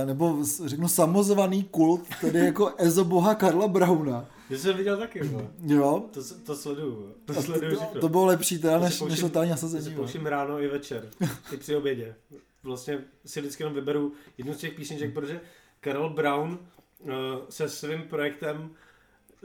nebo s- řeknu samozvaný kult, tedy jako ezoboha Karla Brauna. Já jsem viděl taky. Jo, To, to sleduju. To a sleduju to, to bylo lepší teda To než, pouštím- než totální To nasazení. jo. pouštím ráno i večer. I při obědě. vlastně si vždycky jenom vyberu jednu z těch písniček, protože Carol Brown uh, se svým projektem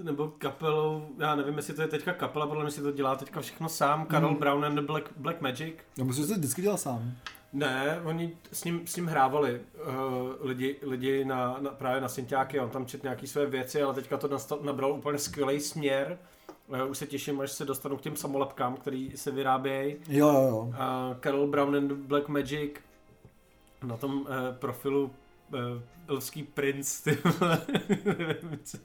nebo kapelou, já nevím, jestli to je teďka kapela, podle mě si to dělá teďka všechno sám, Carol Hmm. Brown and the Black, Black Magic. Já myslím, že to vždycky dělal sám. Ne, oni s ním, s ním hrávali uh, lidi, lidi na, na, právě na synťáky, on tam čet nějaký své věci, ale teďka to nastal, nabral úplně skvělý směr. Uh, už se těším, až se dostanu k těm samolepkám, který se vyrábějí. Jo, jo, jo. Uh, Carol Brown and Black Magic na tom uh, profilu Elfský princ, ty vole, nevím co.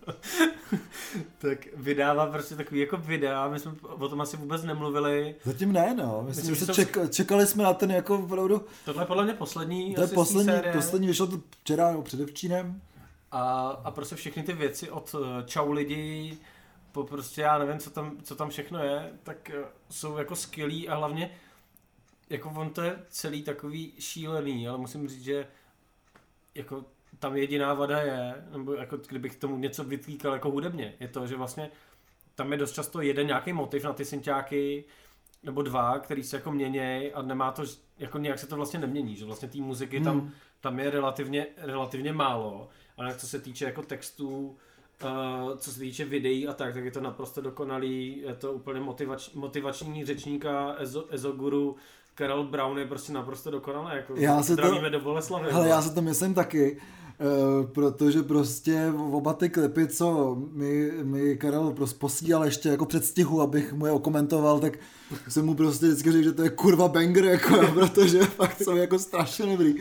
tak vydává prostě takový jako videa, my jsme o tom asi vůbec nemluvili. Zatím ne, no. Myslím, Myslím, že ček, čekali jsme na ten jako opravdu, Tohle je podle mě poslední to je poslední, série. poslední vyšlo to včera nebo předevčírem. A, a prostě všechny ty věci od eh, čau lidi, po prostě já nevím, co tam, co tam všechno je, tak eh, jsou jako skvělý a hlavně jako on to je celý takový šílený, ale musím říct, že jako tam jediná vada je, nebo jako kdybych tomu něco vytýkal jako hudebně, je to, že vlastně tam je dost často jeden nějaký motiv na ty synťáky, nebo dva, který se jako měněj a nemá to, jako nějak se to vlastně nemění, že vlastně té muziky tam Hmm. tam je relativně, relativně málo, ale co se týče jako textů, uh, co se týče videí a tak, tak je to naprosto dokonalý, je to úplně motivač, motivační řečníka Ezo, Ezoguru, Carol Brown je prostě naprosto dokonalé, jako Já se to- do Boleslavy. Ale já si to myslím taky, eh, protože prostě oba ty klipy, co mi, mi Karel prostě posílal ještě jako předstihu, abych mu je okomentoval, tak jsem mu prostě vždycky řekl, že to je kurva banger, jako, protože fakt jsou jako strašně dobrý.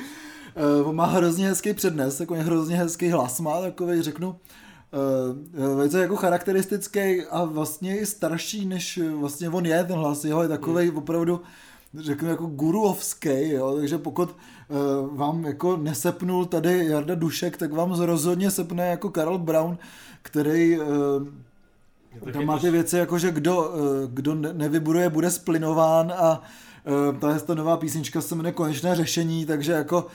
Eh, On má hrozně hezký přednes, jako hrozně hezký hlas má takový, řeknu, eh, velice jako charakteristický a vlastně i starší, než vlastně on je, ten hlas jeho je takový opravdu, řeknu jako guruovský, jo, takže pokud uh, vám jako nesepnul tady Jarda Dušek, tak vám rozhodně sepne jako Karel Brown, který uh, tam má ty věci jako, že kdo, uh, kdo ne- nevybuduje, bude splinován a uh, ta, ta nová písnička se jmenuje Konečné řešení, takže jako uh,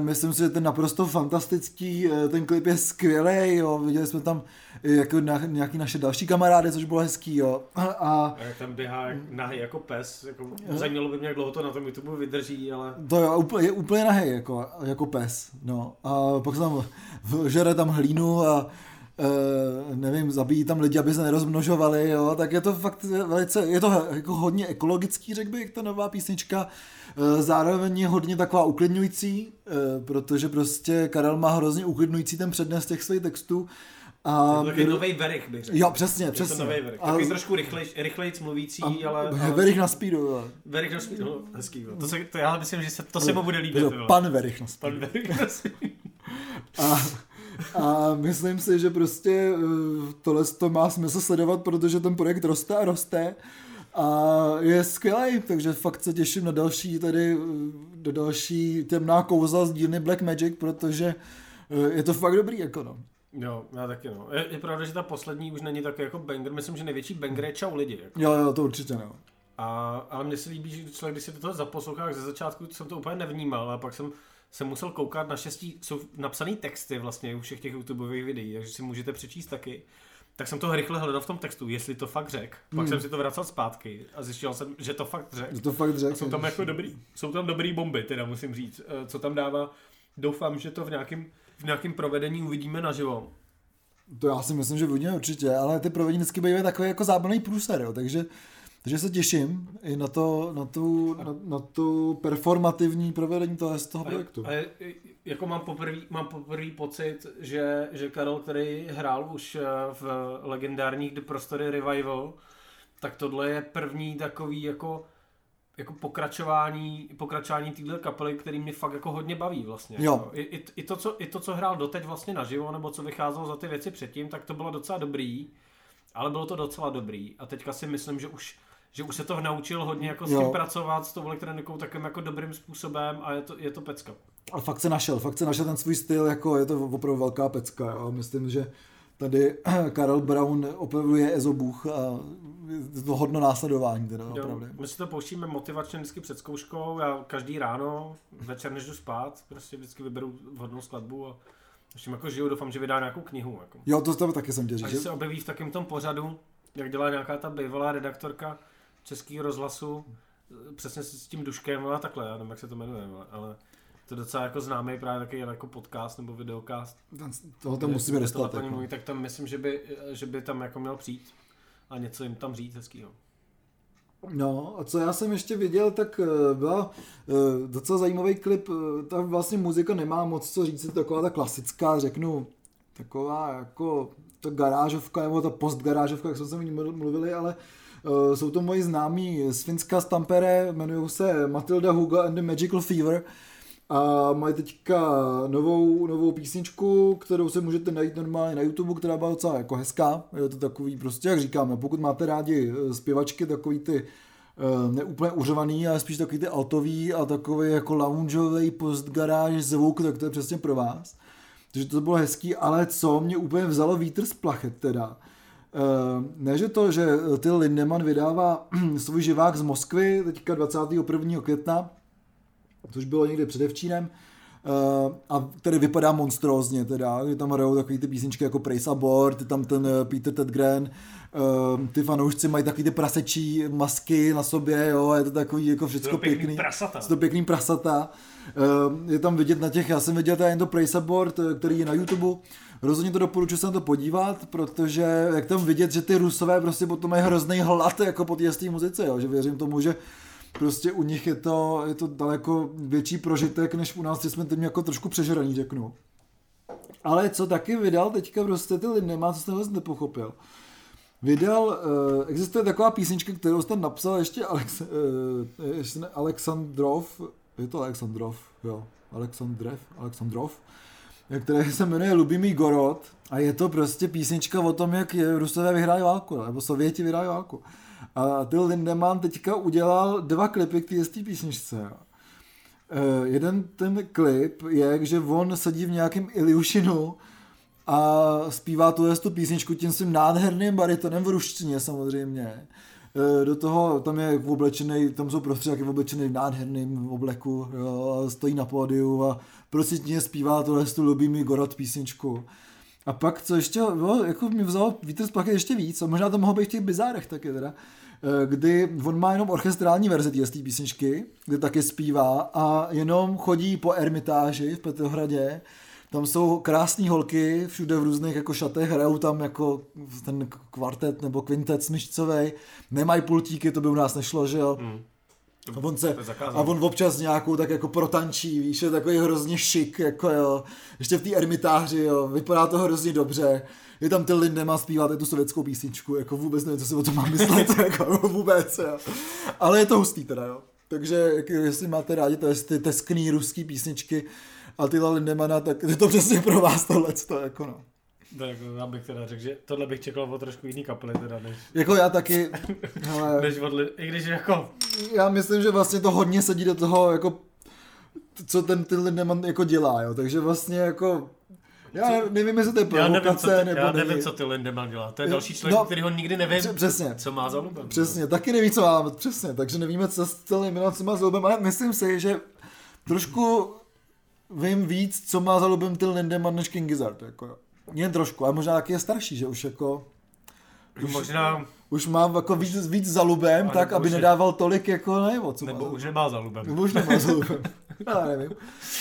myslím si, že ten naprosto fantastický, uh, ten klip je skvělý, jo, viděli jsme tam i jako na, nějaký naše další kamarády, což bylo hezký, jo, a, a jak tam běhá jak nahý jako pes, jako, zajímalo by mě, jak dlouho to na tom YouTube vydrží, ale To jo, úplně, je úplně nahej, jako, jako pes, no. A pak se tam žere tam hlínu a nevím, zabíjí tam lidi, aby se nerozmnožovali, jo, tak je to fakt velice, je to jako hodně ekologický, řekl bych, ta nová písnička, e, zároveň je hodně taková uklidňující, e, protože prostě Karel má hrozně uklidňující ten přednes těch svých textů a je to takový nový verich, bych řekl. jo, přesně, Je to přesně. nový verich. A, Takový trošku rychlej, rychlejc mluvící, a, ale... ale Verich na speedu, jo. Verich na speed, no, hezký. No. To, se, to já myslím, že se, to se mu bude líbit. Jo, pan Verich na speedu. pan Verich na speed. A, a myslím si, že prostě eh, tohle to má smysl sledovat, protože ten projekt roste a roste a je skvělý, takže fakt se těším na další tady, eh, do další temná kouzla z dílny Black Magic, protože eh, je to fakt dobrý, jako no. Jo, já taky no. Je, je pravda, že ta poslední už není takový jako banger. Myslím, že největší banger je čau lidi. Jako. Jo, jo, to určitě no. A, ale mně se líbí, že člověk, když si do toho zaposlouchá, ze začátku jsem to úplně nevnímal, ale pak jsem jsem musel koukat, na šestí jsou napsané texty vlastně u všech těch YouTubeových videí, takže si můžete přečíst taky. Tak jsem to rychle hledal v tom textu, jestli to fakt řek. Pak Hmm. jsem si to vracel zpátky a zjistil jsem, že to fakt řek. Že to fakt A řekl. jsou tam jako dobrý, jsou tam dobrý bomby, teda musím říct. Eh, Co tam dává, doufám, že to v nějakém v nějakém provedení uvidíme naživo. To já si myslím, že uvidíme určitě, ale ty provedení vždycky bývají takový jako zábavný průser, jo, takže, takže se těším i na, to, na, tu, na, na tu performativní provedení toho, z toho projektu. A je, jako mám poprvý, mám poprvý pocit, že, že Karel, který hrál už eh, v legendárních The Prostory Revival, tak tohle je první takový jako jako pokračování, pokračování téhle kapely, který mě fakt jako hodně baví vlastně. Jo. Jako. I, i, i, to, co, I to, co hrál doteď vlastně naživo, nebo co vycházelo za ty věci předtím, tak to bylo docela dobrý, ale bylo to docela dobrý. A teďka si myslím, že už že už se to naučil hodně jako s Jo. tím pracovat, s tou elektronikou takovým jako dobrým způsobem a je to, je to pecka. A fakt se našel, fakt se našel ten svůj styl, jako je to opravdu velká pecka. Jo. Myslím, že tady Karel Brown opravuje ezobůh a je to hodno následování teda Jo, opravdu. my si to pouštíme motivačně vždycky před zkouškou, já každý ráno, večer než jdu spát, prostě vždycky vyberu vhodnou skladbu a ještě jako žiju, doufám, že vydá nějakou knihu. Jako. Jo, to, to taky jsem tě A říct. se objeví v takém tom pořadu, jak dělá nějaká ta bývalá redaktorka českého rozhlasu, přesně s tím duškem a takhle, já nevím, jak se to jmenuje, ale, to je docela jako známý právě taky jako podcast nebo videokast. Toho tam musíme dostat. Jako. Mluví, tak tam myslím, že by, že by tam jako měl přijít a něco jim tam říct hezkýho. No a co já jsem ještě viděl, tak eh, byla eh, docela zajímavý klip, eh, ta vlastně muzika nemá moc co říct, je taková ta klasická, řeknu, taková jako ta garážovka, nebo ta postgarážovka, jak jsme se o ní mluvili, ale uh, jsou to moji známí z Finska Stampere, jmenují se Matilda Huga and the Magical Fever a mají teďka novou, novou písničku, kterou se můžete najít normálně na YouTube, která byla docela jako hezká. Je to takový prostě, jak říkáme, pokud máte rádi eh, zpěvačky, takový ty uh, neúplně uřovaný, ale spíš takový ty altový a takový jako loungeový postgaráž zvuk, tak to je přesně pro vás. Takže to bylo hezký, ale co mě úplně vzalo vítr z plachet teda. Uh, ne, že to, že Till Lindemann vydává svůj živák z Moskvy teďka 21. května, což bylo někde předevčírem, Uh, a který vypadá monstrózně teda, je tam hrajou takový ty písničky jako Praise Abort, je tam ten Peter Tedgren, ty fanoušci mají takový ty prasečí masky na sobě, jo, je to takový jako všechno pěkný. Prasata. To pěkný prasata. Je tam vidět na těch, já jsem viděl tady to Praise Abort, který je na YouTube, rozhodně to doporučuji se na to podívat, protože jak tam vidět, že ty rusové prostě potom mají hrozný hlad jako po té muzice, jo, že věřím tomu, že prostě u nich je to, je to daleko větší prožitek, než u nás, že jsme tím jako trošku přežraný, řeknu. Ale co taky vydal teďka prostě ty lidi nemá, co jsem vlastně nepochopil. Vydal, uh, existuje taková písnička, kterou jste napsal ještě, Alex, ještě ne, Alexandrov, je to Alexandrov, jo, Alexandrev, Alexandrov, které se jmenuje Lubimý Gorod a je to prostě písnička o tom, jak Rusové vyhráli válku, nebo Sověti vyhráli válku. A Till Lindemann teďka udělal dva klipy k té písničce. Jo. Uh, jeden ten klip je, že on sedí v nějakém Iliušinu a zpívá tu tu písničku tím svým nádherným baritonem v ruštině samozřejmě. Uh, do toho tam je oblečený, tam jsou prostředky oblečený v nádherném obleku, jo, a stojí na pódiu a prostě zpívá tohle tu Lubí Gorod písničku. A pak, co ještě, no, jako mi vzalo vítr z plachy ještě víc, a možná to mohlo být v těch bizárech taky teda, eh, kdy on má jenom orchestrální verzi té písničky, kde taky zpívá a jenom chodí po ermitáži v Petrohradě, tam jsou krásné holky, všude v různých jako šatech, hrajou tam jako ten kvartet nebo kvintet smyšcovej, nemají pultíky, to by u nás nešlo, že jo. Mm. A on, se, a on občas nějakou tak jako protančí, víš, je takový hrozně šik, jako jo, ještě v té ermitáři, jo, vypadá to hrozně dobře. Je tam ty Lindema zpívat tu sovětskou písničku, jako vůbec nevím, co si o tom mám myslet, jako vůbec, jo. Ale je to hustý teda, jo. Takže jestli máte rádi to, ty teskný ruský písničky a ty Lindemana, tak je to přesně pro vás tohle, to jako no. Tak já bych teda řekl, že tohle bych čekal o trošku jiný kapely teda, než... Jako já taky, ale... než od, i když jako... Já myslím, že vlastně to hodně sedí do toho, jako co ten ty Lindemann jako dělá, jo, takže vlastně jako já nevím, jestli to je provokace, já nevím, co ty, nebo Já nevím, nevím, co ty Lindemann dělá. To je další člověk, no, který ho nikdy nevím, přesně, co má za lubem. Přesně, taky neví, co má, přesně, takže nevíme, co s celým co má za lubem, ale myslím si, že trošku vím víc, co má za lubem ty Lindemann než King Gizzard, jako jen trošku, ale možná taky je starší, že už jako... Už, možná... Už mám jako víc, víc zalubem, a tak, aby je... nedával tolik jako najevo. Co nebo má už nemá zalubem. Nebo už nemá zalubem. Já nevím.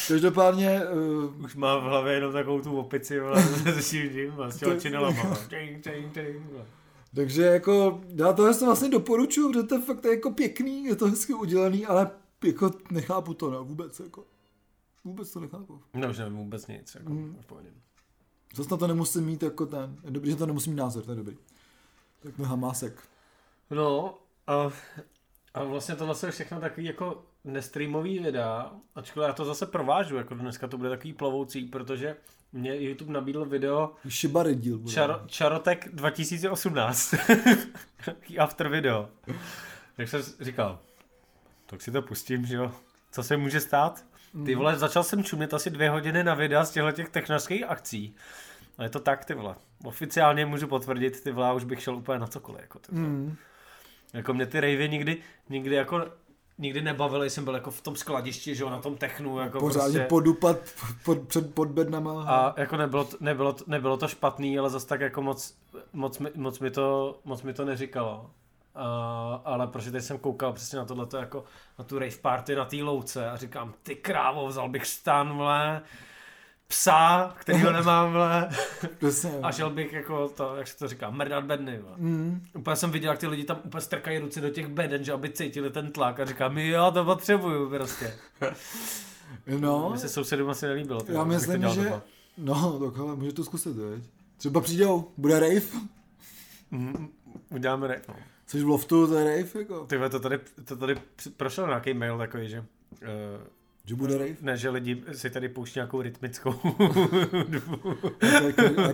Každopádně... Uh... Už má v hlavě jenom takovou tu opici, ale se tím a s těma činelama. Takže jako, já to vlastně doporučuji, protože to je fakt jako pěkný, je to hezky udělaný, ale jako nechápu to, no, vůbec jako. Vůbec to nechápu. No, už nevím vůbec nic, jako, mm. Zase na to nemusím mít jako ten, je dobrý, že to nemusím mít názor, to je dobrý. Tak to hamásek. No, a, a vlastně tohle jsou všechno takový jako nestreamový videa, ačkoliv já to zase provážu, jako dneska to bude takový plovoucí, protože mě YouTube nabídl video Shibari díl bude. Čar, Čarotek 2018. after video. Tak jsem říkal, tak si to pustím, že jo. Co se může stát? Ty vole, začal jsem čumět asi dvě hodiny na videa z těchto těch technických akcí. A je to tak, ty vole. Oficiálně můžu potvrdit, ty vole, už bych šel úplně na cokoliv. Jako, ty mm. jako mě ty ravey nikdy, nikdy jako nikdy nebavily, jsem byl jako v tom skladišti, že jo, na tom technu, jako Pořádně prostě... podupat pod, před pod bednama. A jako nebylo, nebylo, nebylo to špatný, ale zase tak jako moc, moc, moc, mi to, moc mi to neříkalo. Uh, ale protože teď jsem koukal přesně na tohleto jako na tu rave party na té louce a říkám, ty krávo, vzal bych stan, vle, psa, kterýho nemám, vle, a šel bych jako to, jak se to říká, mrdat bedny, vle. Mm. Úplně jsem viděl, jak ty lidi tam úplně strkají ruce do těch beden, že aby cítili ten tlak a říkám, jo, to potřebuju prostě. No. Mně se sousedům asi nelíbilo. Já myslím, že... No, tak ale může to zkusit, veď. Třeba přijdou, bude rave. Mm, uděláme rave, no. Jsi v loftu, to je rave, jako. Ty to tady, to tady prošel nějaký mail takový, že... Uh, že bude rave? Ne, že lidi si tady pouští nějakou rytmickou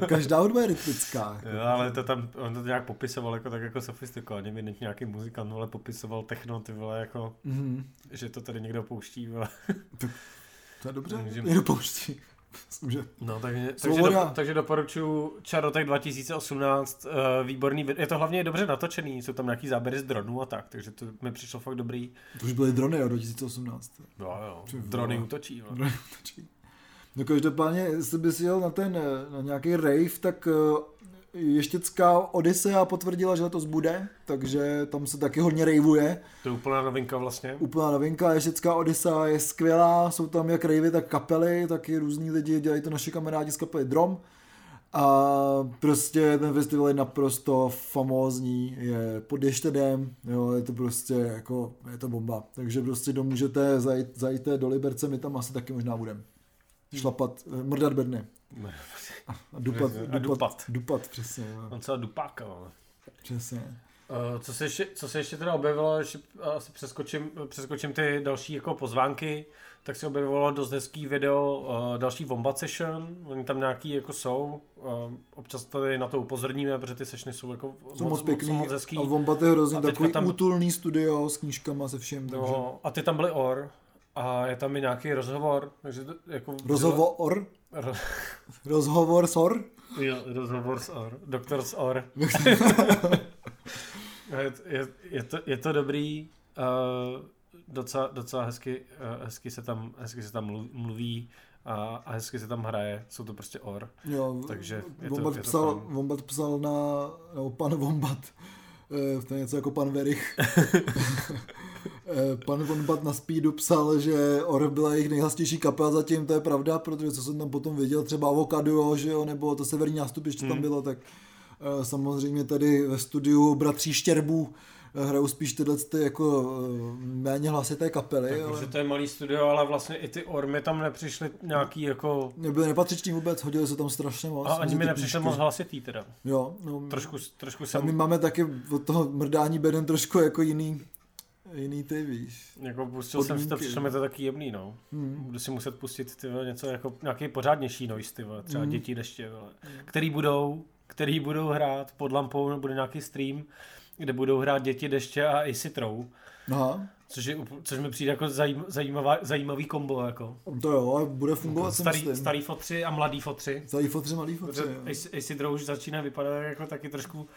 Každá hudba je rytmická. Jako. Jo, ale to tam, on to nějak popisoval jako tak jako sofistikovaně, mi nějaký muzikant, ale popisoval techno, ty vole, jako, mm-hmm. že to tady někdo pouští, vole. to je dobře, někdo pouští. Že... No, takže, takže, do, takže doporučuji Čarotek 2018, uh, eh, výborný, je to hlavně dobře natočený, jsou tam nějaký záběry z dronů a tak, takže to mi přišlo fakt dobrý. To už byly drony jo, 2018. No jo, drony útočí. No. Drony útočí. No každopádně, jestli bys jel na ten, na nějaký rave, tak uh, Ještěcká Odisea potvrdila, že letos bude, takže tam se taky hodně rejvuje. To je úplná novinka vlastně. Úplná novinka, Ještěcká Odisea je skvělá, jsou tam jak rejvy, tak kapely, taky různí lidi, dělají to naši kamarádi z kapely Drom. A prostě ten festival je naprosto famózní, je pod Ještedem, jo, je to prostě jako, je to bomba. Takže prostě domůžete zajít, zajít do Liberce, my tam asi taky možná budeme. Šlapat, mrdat bedny. A dupat, a dupat. Dupat, přesně. Jo. On celá dupáka, ale. Přesně. Uh, co, se ještě, co se ještě teda objevilo, že asi přeskočím, přeskočím ty další jako pozvánky, tak se objevilo dost hezký video, uh, další Wombat Session, oni tam nějaký jako jsou, uh, občas tady na to upozorníme, protože ty sessiony jsou jako jsou moc, moc pěkný moc hezký. A Wombat je hrozně takový tam... útulný studio s knížkama se všem. Takže... No, a ty tam byly or, a je tam i nějaký rozhovor, takže to, jako... Rozhovor? Rozhovor s or? Jo, rozhovor s or. Doktor s or. je, je, je, to, je to dobrý, uh, docela, docela hezky, uh, hezky, se tam, hezky se tam mluví a, a hezky se tam hraje, jsou to prostě or. Jo, Takže je Wombat, to, je psal, to Wombat psal na, nebo pan Wombat, uh, to je něco jako pan Verich. Eh, pan Vonbat na Speedu psal, že Orv byla jejich nejhlastější kapela zatím, to je pravda, protože co jsem tam potom viděl, třeba Avocado, že jo, nebo to severní nástupiště hmm. tam bylo, tak eh, samozřejmě tady ve studiu Bratří Štěrbů eh, hrajou spíš tyhle ty jako méně hlasité kapely. Tak, ale... to je malý studio, ale vlastně i ty ormy tam nepřišly nějaký jako... Nebyly nepatřiční vůbec, hodili se tam strašně moc. A ani mi nepřišel moc hlasitý teda. Jo. No, trošku, trošku jsem... A my máme taky od toho mrdání beden trošku jako jiný jiný ty, víš. Jako pustil Podmínky. jsem si to, přišlo mi to taky jemný, no. Hmm. Budu si muset pustit ty něco jako nějaký pořádnější noise, ty třeba hmm. děti deště, vole, hmm. který budou, který budou hrát pod lampou, nebo bude nějaký stream, kde budou hrát děti deště a i Citrou. Aha. Což, je, což mi přijde jako zajím, zajímavá, zajímavý kombo. Jako. To jo, ale bude fungovat starý, starý fotři a mladý fotři. Starý fotři, mladý fotři. Acidro už začíná vypadat jako taky trošku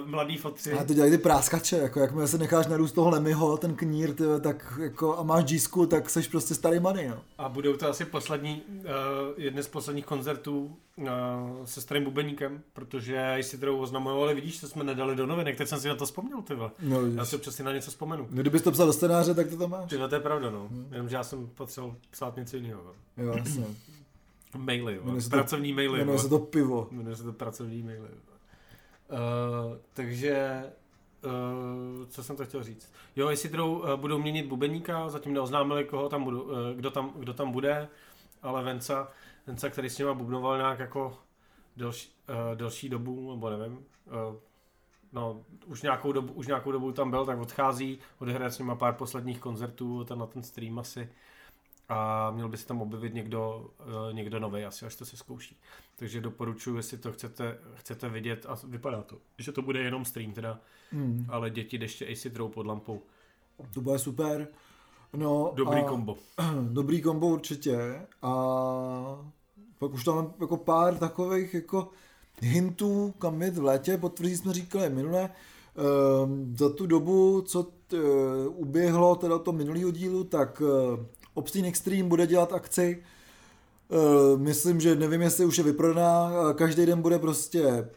uh, mladý fotři. A to dělají ty práskače, jako jakmile se necháš narůst toho Lemmyho, ten knír, ty, tak jako a máš džísku, tak seš prostě starý money, no. A budou to asi poslední, uh, jedny z posledních koncertů uh, se starým bubeníkem, protože si to oznamovali, vidíš, co jsme nedali do novinek, teď jsem si na to vzpomněl, ty no, Já si přesně na něco vzpomenu. No, kdybys to psal do scénáře, tak to tam máš. Ty, to je pravda, no. Hmm. Jenomže já jsem potřeboval psát něco jiného. Jo, jasně. maily, jo. Pracovní maily. Jmenuje se to pivo. Jmenuje se to pracovní maily. Uh, takže Uh, co jsem to chtěl říct? Jo, jestli uh, budou měnit bubeníka, zatím neoznámili, koho tam budu, uh, kdo, tam, kdo tam bude, ale Venca, Venca, který s nima bubnoval nějak jako delší, uh, delší dobu, nebo nevím, uh, no, už nějakou, dobu, už nějakou dobu tam byl, tak odchází, odehraje s nima pár posledních koncertů, ten na ten stream asi a měl by se tam objevit někdo, uh, někdo nový asi, až to se zkouší. Takže doporučuji, jestli to chcete, chcete vidět a vypadá to, že to bude jenom stream teda, mm. ale děti deště AC drou pod lampou. To bude super. No, dobrý a, kombo. Dobrý kombo určitě a pak už tam jako pár takových jako hintů, kam jít v létě, potvrdí jsme říkali minule, uh, za tu dobu, co t, uh, uběhlo teda to minulý dílu, tak uh, Obscene Extreme bude dělat akci Uh, myslím, že nevím, jestli už je vyprodaná. Každý den bude prostě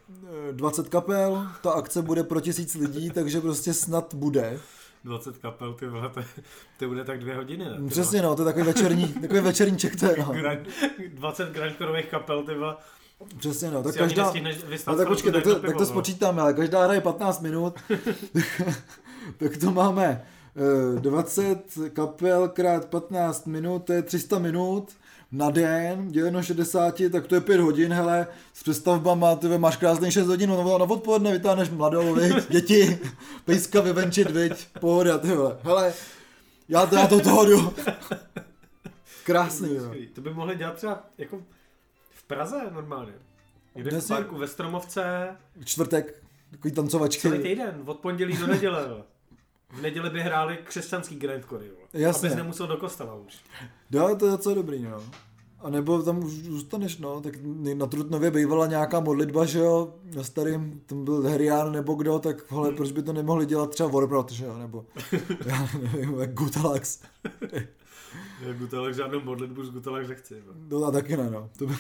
20 kapel, ta akce bude pro tisíc lidí, takže prostě snad bude. 20 kapel, ty vole, to, to bude tak dvě hodiny, ne? Přesně, no, to je takový večerní, takový večerníček, to je, no. 20 grindcoreových kapel, ty vole. Přesně, no, tak každá, no, tak počkej, tak to, tak to spočítáme, ale každá hraje 15 minut, tak to máme 20 eh, kapel krát 15 minut, to je 300 minut, na den, děleno 60, tak to je 5 hodin, hele, s přestavbama, ty máš krásný 6 hodin, no, na odpoledne vytáhneš mladou, viď, děti, pejska vyvenčit, viď, pohoda, ty vole, hele, já, to, já to toho jdu. Krásný, jo. To by mohli dělat třeba jako v Praze normálně. Někde v parku ve Stromovce. Čtvrtek, takový tancovačky. Celý týden, od pondělí do neděle. V neděli by hráli křesťanský grindcore, Jasně. Abys nemusel do kostela už. Jo, to je docela dobrý, no. A nebo tam už zůstaneš, no, tak na Trutnově bývala nějaká modlitba, že jo, na starým, tam byl Herián nebo kdo, tak hele, hmm. proč by to nemohli dělat třeba Warbrot, že jo, nebo já nevím, jak Gutalax. Já Gutalax žádnou modlitbu z Gutalax nechci. No. no a taky ne, no. To, by,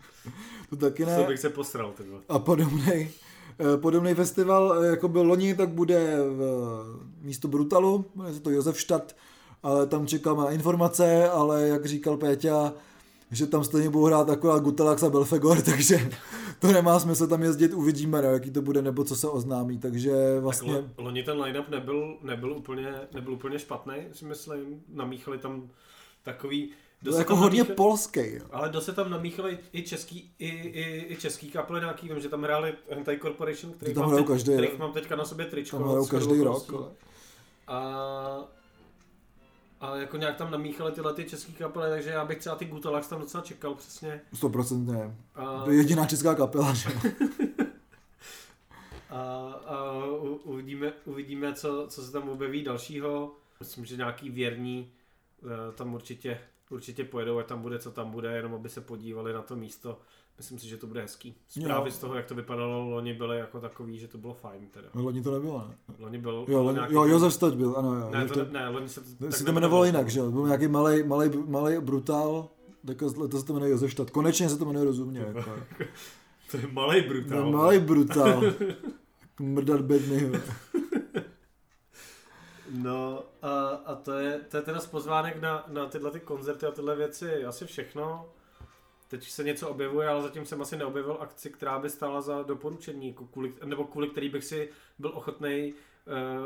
to taky ne. To bych se postral, ty A podobnej. Eh, podobný festival, eh, jako byl loni, tak bude v místo Brutalu, jmenuje se to Josefstadt, ale tam čekám na informace, ale jak říkal Péťa, že tam stejně budou hrát akorát Gutelax a Belfegor, takže to nemá smysl tam jezdit, uvidíme, no, jaký to bude, nebo co se oznámí, takže vlastně... Tak loni ten line-up nebyl, nebyl, úplně, nebyl úplně špatný, si myslím, namíchali tam takový byl jako hodně polský. Ale do se tam namíchali i český, i, i, i český kapely nějaký, vím, že tam hráli Hentai Corporation, který, tam mám, teď, každý, kterých mám teďka na sobě tričko. Tam hrajou každý rok. Ale... A, a jako nějak tam namíchali tyhle ty české kapely, takže já bych třeba ty Gutalax tam docela čekal přesně. 100% ne. A... To je jediná česká kapela, že a, a uvidíme, uvidíme co, co se tam objeví dalšího. Myslím, že nějaký věrní eh, tam určitě určitě pojedou, ať tam bude, co tam bude, jenom aby se podívali na to místo. Myslím si, že to bude hezký. Zprávy jo. z toho, jak to vypadalo loni, byly jako takový, že to bylo fajn. Teda. No, loni to nebylo, ne? Loni byl, jo, loni, jo, Josef Stať byl, ano. Jo. Ne, to, ne, loni se to, si to jmenovalo jinak, že jo? Byl nějaký malý, malý, malý brutál, tak to se to jmenuje Josef Stať. Konečně se to jmenuje rozumně. Jako. to je malý brutál. No, malý brutál. Mrdat bedny. No a, a to, je, to je teda z pozvánek na, na tyhle ty koncerty a tyhle věci asi všechno. Teď se něco objevuje, ale zatím jsem asi neobjevil akci, která by stála za doporučení, kvůli, nebo kvůli který bych si byl ochotný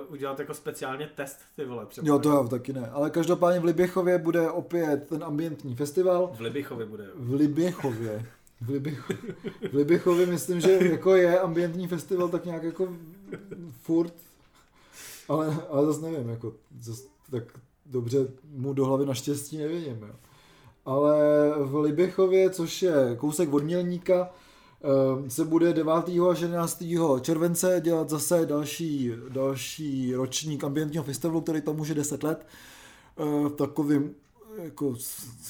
uh, udělat jako speciálně test, ty vole. Třeba. Jo, to já taky ne. Ale každopádně v Liběchově bude opět ten ambientní festival. V Liběchově bude. V Liběchově. V, Liběchově. v Liběchově myslím, že jako je ambientní festival tak nějak jako furt ale, ale zase nevím, jako, zase tak dobře mu do hlavy naštěstí nevidím. Jo. Ale v Liběchově, což je kousek od Mělníka, eh, se bude 9. a 11. července dělat zase další, další ročník ambientního festivalu, který tam už je 10 let. Eh, v takovým jako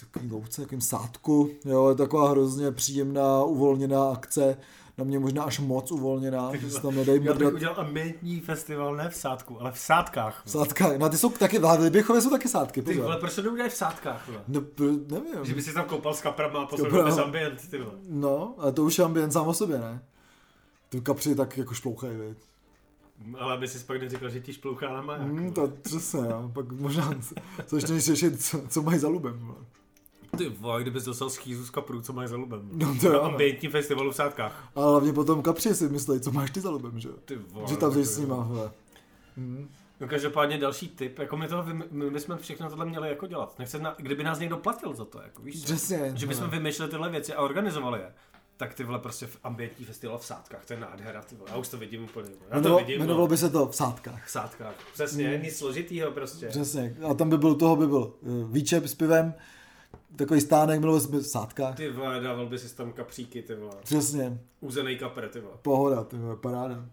takovým louce, takovým sádku, jo, je taková hrozně příjemná, uvolněná akce, na mě možná až moc uvolněná, že se tam nedají Já bych udělal ambientní festival ne v sádku, ale v sádkách. V sádkách, no ty jsou taky, v Liběchově jsou taky sádky, pozor. Ty vole, proč to neudělají v sádkách? Vole? No, nevím. Že by si tam koupal s kaprama a poslouchal bez ambient, ty vole. No, ale to už je ambient sám o sobě, ne? Ty kapři tak jako šplouchají, viď? Ale aby si pak neřekl, že ti šplouchá na maják. Mm, to přesně, jo. pak možná, co ještě než řešit, co, co mají za lubem. Vole. Ty vole, kdybys dostal schýzu z kaprů, co máš za lubem. No to je ambientní festivalu v sádkách. Ale hlavně potom kapři si myslí, co máš ty za lubem, že? Ty vole. Že tam jsi s nima, vole. Hmm. No každopádně další tip, jako my, toho, my, my jsme všechno tohle měli jako dělat. Nechce na, kdyby nás někdo platil za to, jako víš Přesně. Že bychom vymýšleli tyhle věci a organizovali je. Tak ty vole prostě v ambientní festival v sádkách, to je nádhera, ty vole. Já už to vidím úplně. Já to vidím, jmenovalo no. by se to v sádkách. V sádkách, přesně, hmm. nic složitýho prostě. Přesně, a tam by byl toho by byl uh, výčep s pivem, takový stánek, byl v sádkách. Ty vole, dával by si tam kapříky, ty vole. Přesně. Uzený kapr, ty vole. Pohoda, ty vole, paráda.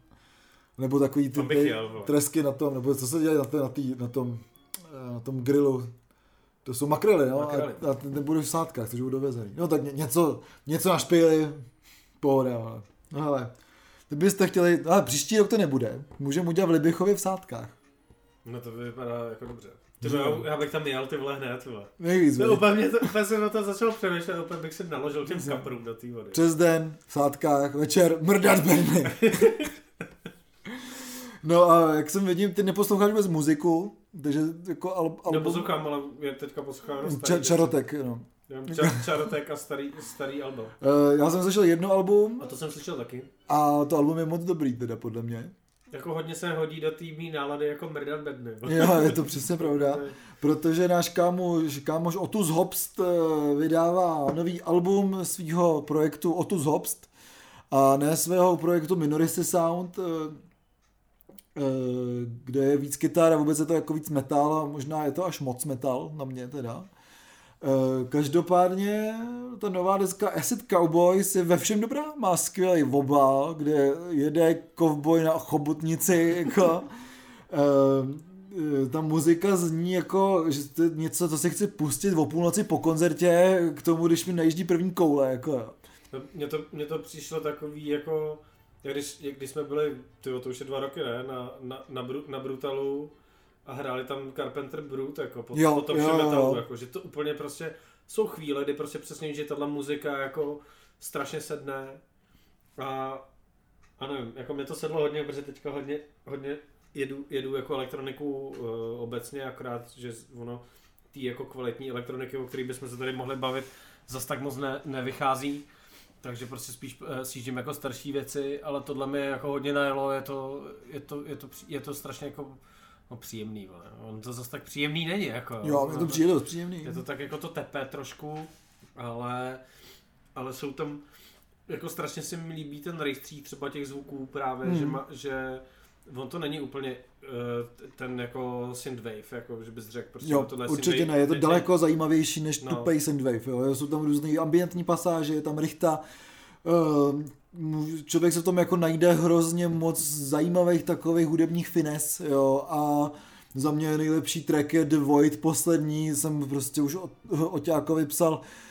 Nebo takový ty, jel, tresky na tom, nebo co se dělají na, na, tý, na, tom, eh, na tom grilu. To jsou makrely, no, makrely. a, a nebudu v sádkách, což budou dovezený. No tak ně, něco, něco na špíli, pohoda, ale. No hele, kdybyste chtěli, ale příští rok to nebude, můžeme udělat v Libichově v sádkách. No to vypadá jako dobře. Ty vole, já- já bych tam jel, ty vole, hned, vole. Nejvíc, viď? úplně, mě to, úplně jsem na to začal přemýšlet, úplně bych se naložil těm skaprům do té vody. Přes den, v sádkách, večer, mrdat Berny. no a jak jsem vidím, ty neposloucháš vůbec muziku, takže jako al, album... Neposlouchám, ale já teďka poslouchám Ča, čarotek, no. Čarotek a starý, starý album. Uh, já jsem slyšel jedno album A to jsem slyšel taky. a to album je moc dobrý teda podle mě. Jako hodně se hodí do té mý nálady jako mrdat bedny. Jo, je to přesně pravda. Protože náš kámoš, kámoš Otus Hobst eh, vydává nový album svého projektu Otus Hobst a ne svého projektu Minority Sound, eh, eh, kde je víc kytar a vůbec je to jako víc metal a možná je to až moc metal na mě teda. Eh, Každopádně ta nová deska Acid Cowboys je ve všem dobrá, má skvělý vobal, kde jede kovboj na chobotnici, jako. Eh, ta muzika zní jako, že to je něco, co si chci pustit o půlnoci po koncertě k tomu, když mi najíždí první koule, jako. No, Mně to, mně to přišlo takový jako, jak když, když jsme byli, tyjo, to už je dva roky, ne, na, na, na, na Brutalu a hráli tam Carpenter Brut, jako po, Jo, po tom jo, všem jo. metalu, jako, že to úplně prostě, jsou chvíle, kdy prostě přesně, že tahle muzika jako strašně sedne a, a nevím, jako mě to sedlo hodně, protože teďka hodně, hodně jedu, jedu jako elektroniku uh, obecně, akorát, že ono tý jako kvalitní elektroniky, o který bychom se tady mohli bavit, zas tak moc ne, nevychází. Takže prostě spíš uh, sjíždím jako starší věci, ale tohle mi jako hodně najelo, je to, je to, je to, je to strašně jako no, příjemný, vole. on to zase tak příjemný není, jako. Jo, mě to přijde dost příjemný. Je to tak jako to tepe trošku, ale, ale jsou tam, jako strašně se mi líbí ten rejstřík třeba těch zvuků právě, Hmm. že, ma, že on to není úplně uh, ten jako synthwave, jako že bys řekl prostě Jo, tohle určitě synthwave, ne, je to ne- daleko zajímavější než No. no. tupej Sandwave, jo. Jsou tam různé ambientní pasáže, je tam rychta, člověk se v tom jako najde hrozně moc zajímavých takových hudebních fines, jo, a za mě nejlepší track je The Void, poslední, jsem prostě už o, o Ťákovi psal, eh,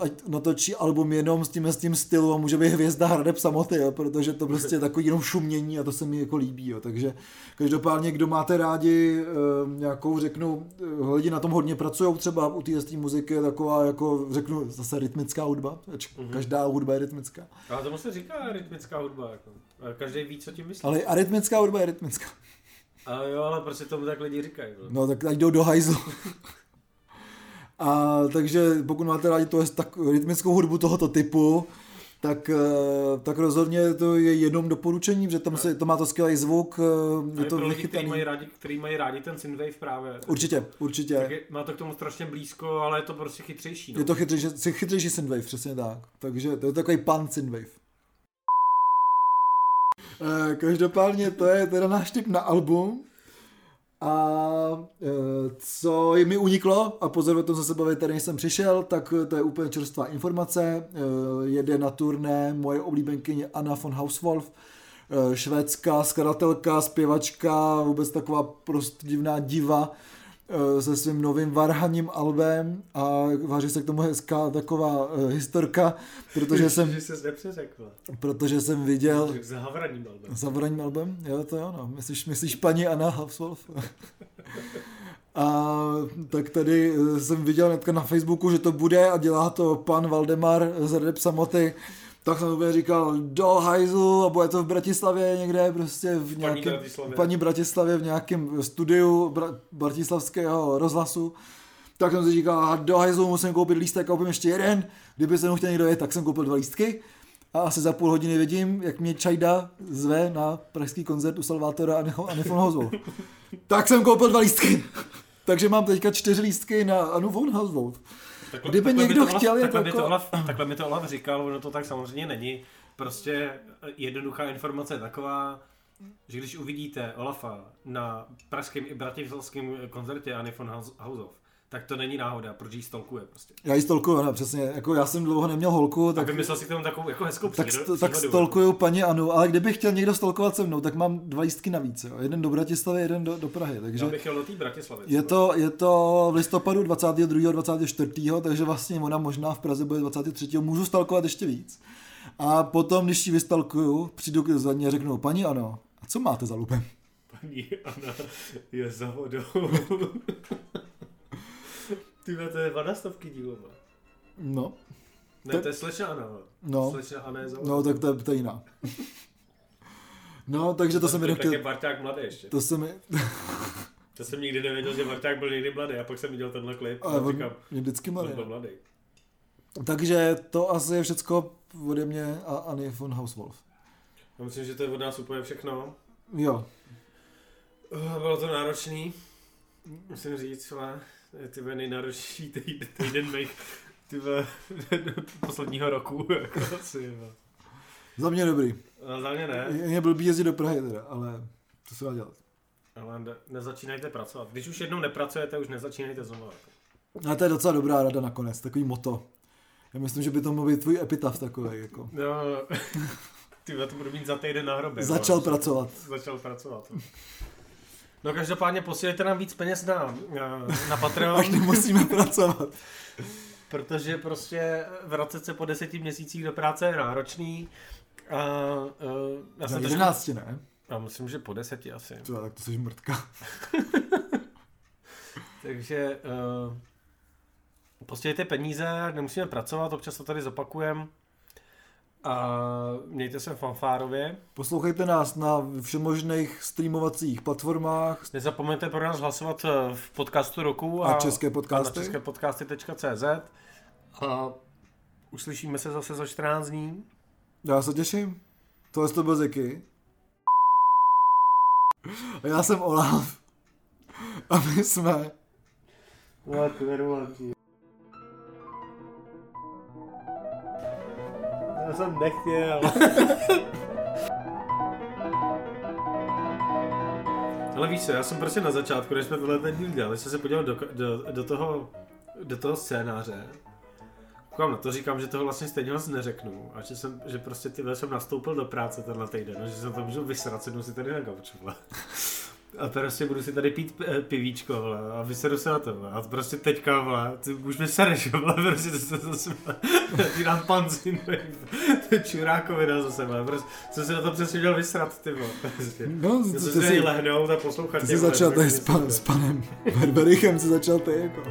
ať natočí album jenom s tím, s tím stylu a může být hvězda hradeb samoty, jo, protože to prostě je takový jenom šumění a to se mi jako líbí, jo, takže každopádně, kdo máte rádi eh, nějakou, řeknu, eh, lidi na tom hodně pracují, třeba u té té muziky je taková, jako řeknu, zase rytmická hudba, ač Mhm. každá hudba je rytmická, Ale tomu se říká rytmická hudba, jako. A Každý ví, co tím myslí. ale arytmická hudba je rytmická. Ale jo, ale prostě tomu tak lidi říkají. No. No tak ať jdou do hajzlu. A takže pokud máte rádi to tak rytmickou hudbu tohoto typu, tak, eh, tak rozhodně to je jenom doporučení, protože tam se, to má to skvělý zvuk, eh, je to pro lidi, kteří mají, rádi, který mají rádi ten synthwave právě. Určitě, určitě. Tak je, má to k tomu strašně blízko, ale je to prostě chytřejší. No. Je to chytřejší, chytřejší synthwave, přesně tak. Takže to je takový pan synthwave. Eh, Každopádně to je teda náš tip na album. A eh, co mi uniklo, a pozor, o tom jsem se bavil tady, jsem přišel, tak to je úplně čerstvá informace. Eh, Jede na turné moje oblíbenkyně Anna von Hauswolf, eh, švédská skladatelka, zpěvačka, vůbec taková prostě divná diva se svým novým varhaním albem a váží se k tomu hezká taková eh, historka, protože jsem, Že jsi nepřeřekl. protože jsem viděl S havraním albem. Zavraním albem? Jo, to jo, no. Myslíš, myslíš paní Anna Housewolf? A tak tady eh, jsem viděl hnedka na Facebooku, že to bude a dělá to pan Valdemar z Redep Samoty. Tak jsem úplně říkal, do hajzlu a bude to v Bratislavě někde prostě v nějakém, Bratislavě. paní Bratislavě v nějakém studiu Bra- bratislavského rozhlasu. Tak jsem si říkal, do hajzlu musím koupit lístek, koupím ještě jeden. Kdyby se mnou chtěl někdo jet, tak jsem koupil dva lístky. A asi za půl hodiny vidím, jak mě Čajda zve na pražský koncert u Salvátora a von Hauswolf. tak jsem koupil dva lístky. Takže mám teďka čtyři lístky na Anu von Hauswolf. Takhle, Kdyby takhle někdo Olaf- chtěl, takhle, to mi to jako- Olaf, takhle mi to Olaf říkal, ono to tak samozřejmě není. Prostě jednoduchá informace je taková, že když uvidíte Olafa na pražském i bratislavském koncertě Anny von Haus- Haushoff, tak to není náhoda, proč jí stolkuje prostě. Já ji stolkuju, ne, přesně. Jako já jsem dlouho neměl holku, Tak tak, vymyslel si k tomu takovou jako hezkou tak, přírodu, st- tak příhodu, stolkuju paní Anu, ale kdyby chtěl někdo stolkovat se mnou, tak mám dva lístky navíc. Jo. Jeden do Bratislavy, jeden do, do Prahy. Takže... Já bych jel do té Bratislavy. Je to, je to v listopadu 22. 24. takže vlastně ona možná v Praze bude 23. Můžu stalkovat ještě víc. A potom, když ji vystalkuju, přijdu za ní a řeknu, paní ano, a co máte za lupem? Ani Ana je za vodou. Ty to je vada stovky dílů. No. Ne, to je slečna Ana. No. Slečna Ana je za vodou. No, tak to je, to je jiná. No, takže to jsem mi Tak je. Barták mladý ještě. To se mi... To jsem nikdy nevěděl, že Barták byl někdy mladý. A pak jsem viděl tenhle klip. Ale on říkám, mě vždycky mladý. byl mladý. Takže to asi je všecko ode mě a Anny von Hauswolf. Já myslím, že to je od nás úplně všechno. Jo. Bylo to náročný. Musím říct, ale ty nejnáročnější týden, týden mých posledního roku. Jako asi. Za mě dobrý. A za mě ne, Je mě blbý jezdit do Prahy teda, ale to se dá dělat. ale ne, nezačínajte pracovat. Když už jednou nepracujete, už nezačínejte znovu. A to je docela dobrá rada nakonec, takový moto. Já myslím, že by to mohl být tvůj epitaf takový, jako. No, ty to budu mít za týden na hrobě. Začal vole. pracovat. Začal pracovat. No každopádně posílejte nám víc peněz na, na, Patreon. Až nemusíme pracovat. Protože prostě vracet se po deseti měsících do práce je náročný. A, uh, já Na jsem to 11, ne? já myslím, že po deseti asi. Třeba, tak to jsi mrtka. Takže uh, posílejte peníze, nemusíme pracovat, občas to tady zopakujeme. A mějte se fanfárově. Poslouchejte nás na všemožných streamovacích platformách Nezapomeňte pro nás hlasovat eh, v podcastu roku a české podcasty. a na česképodcasty.cz a uslyšíme se zase za 14 dní. Já se těším. Tohle to byl Zeky. A já jsem Olaf. A my jsme... No, Já jsem nechtěl. Ale víš co, já jsem prostě na začátku, když jsme tohle ten díl dělali, jsem se podíval do, do, do, toho, do toho scénáře. Koukám na to, říkám, že toho vlastně stejně moc neřeknu. A že, jsem, že prostě ty vole, jsem nastoupil do práce tenhle týden, a že jsem to můžu vysrat, sednu si tady na gauču. A prostě budu si tady pít eh, pivíčko, vole, a vysedu se na to, vole. A prostě teďka, vole, ty už mi sereš, vole, prostě to se zase, ti dám panzin, to je čurákovina zase, vole, prostě jsem se na to přesně měl vysrat, ty vole, prostě. No, Já ty, jsem ty, si ty, lehnout a poslouchat. ty jsi začal tady s, pan, s panem Berberichem, jsi začal ty jako.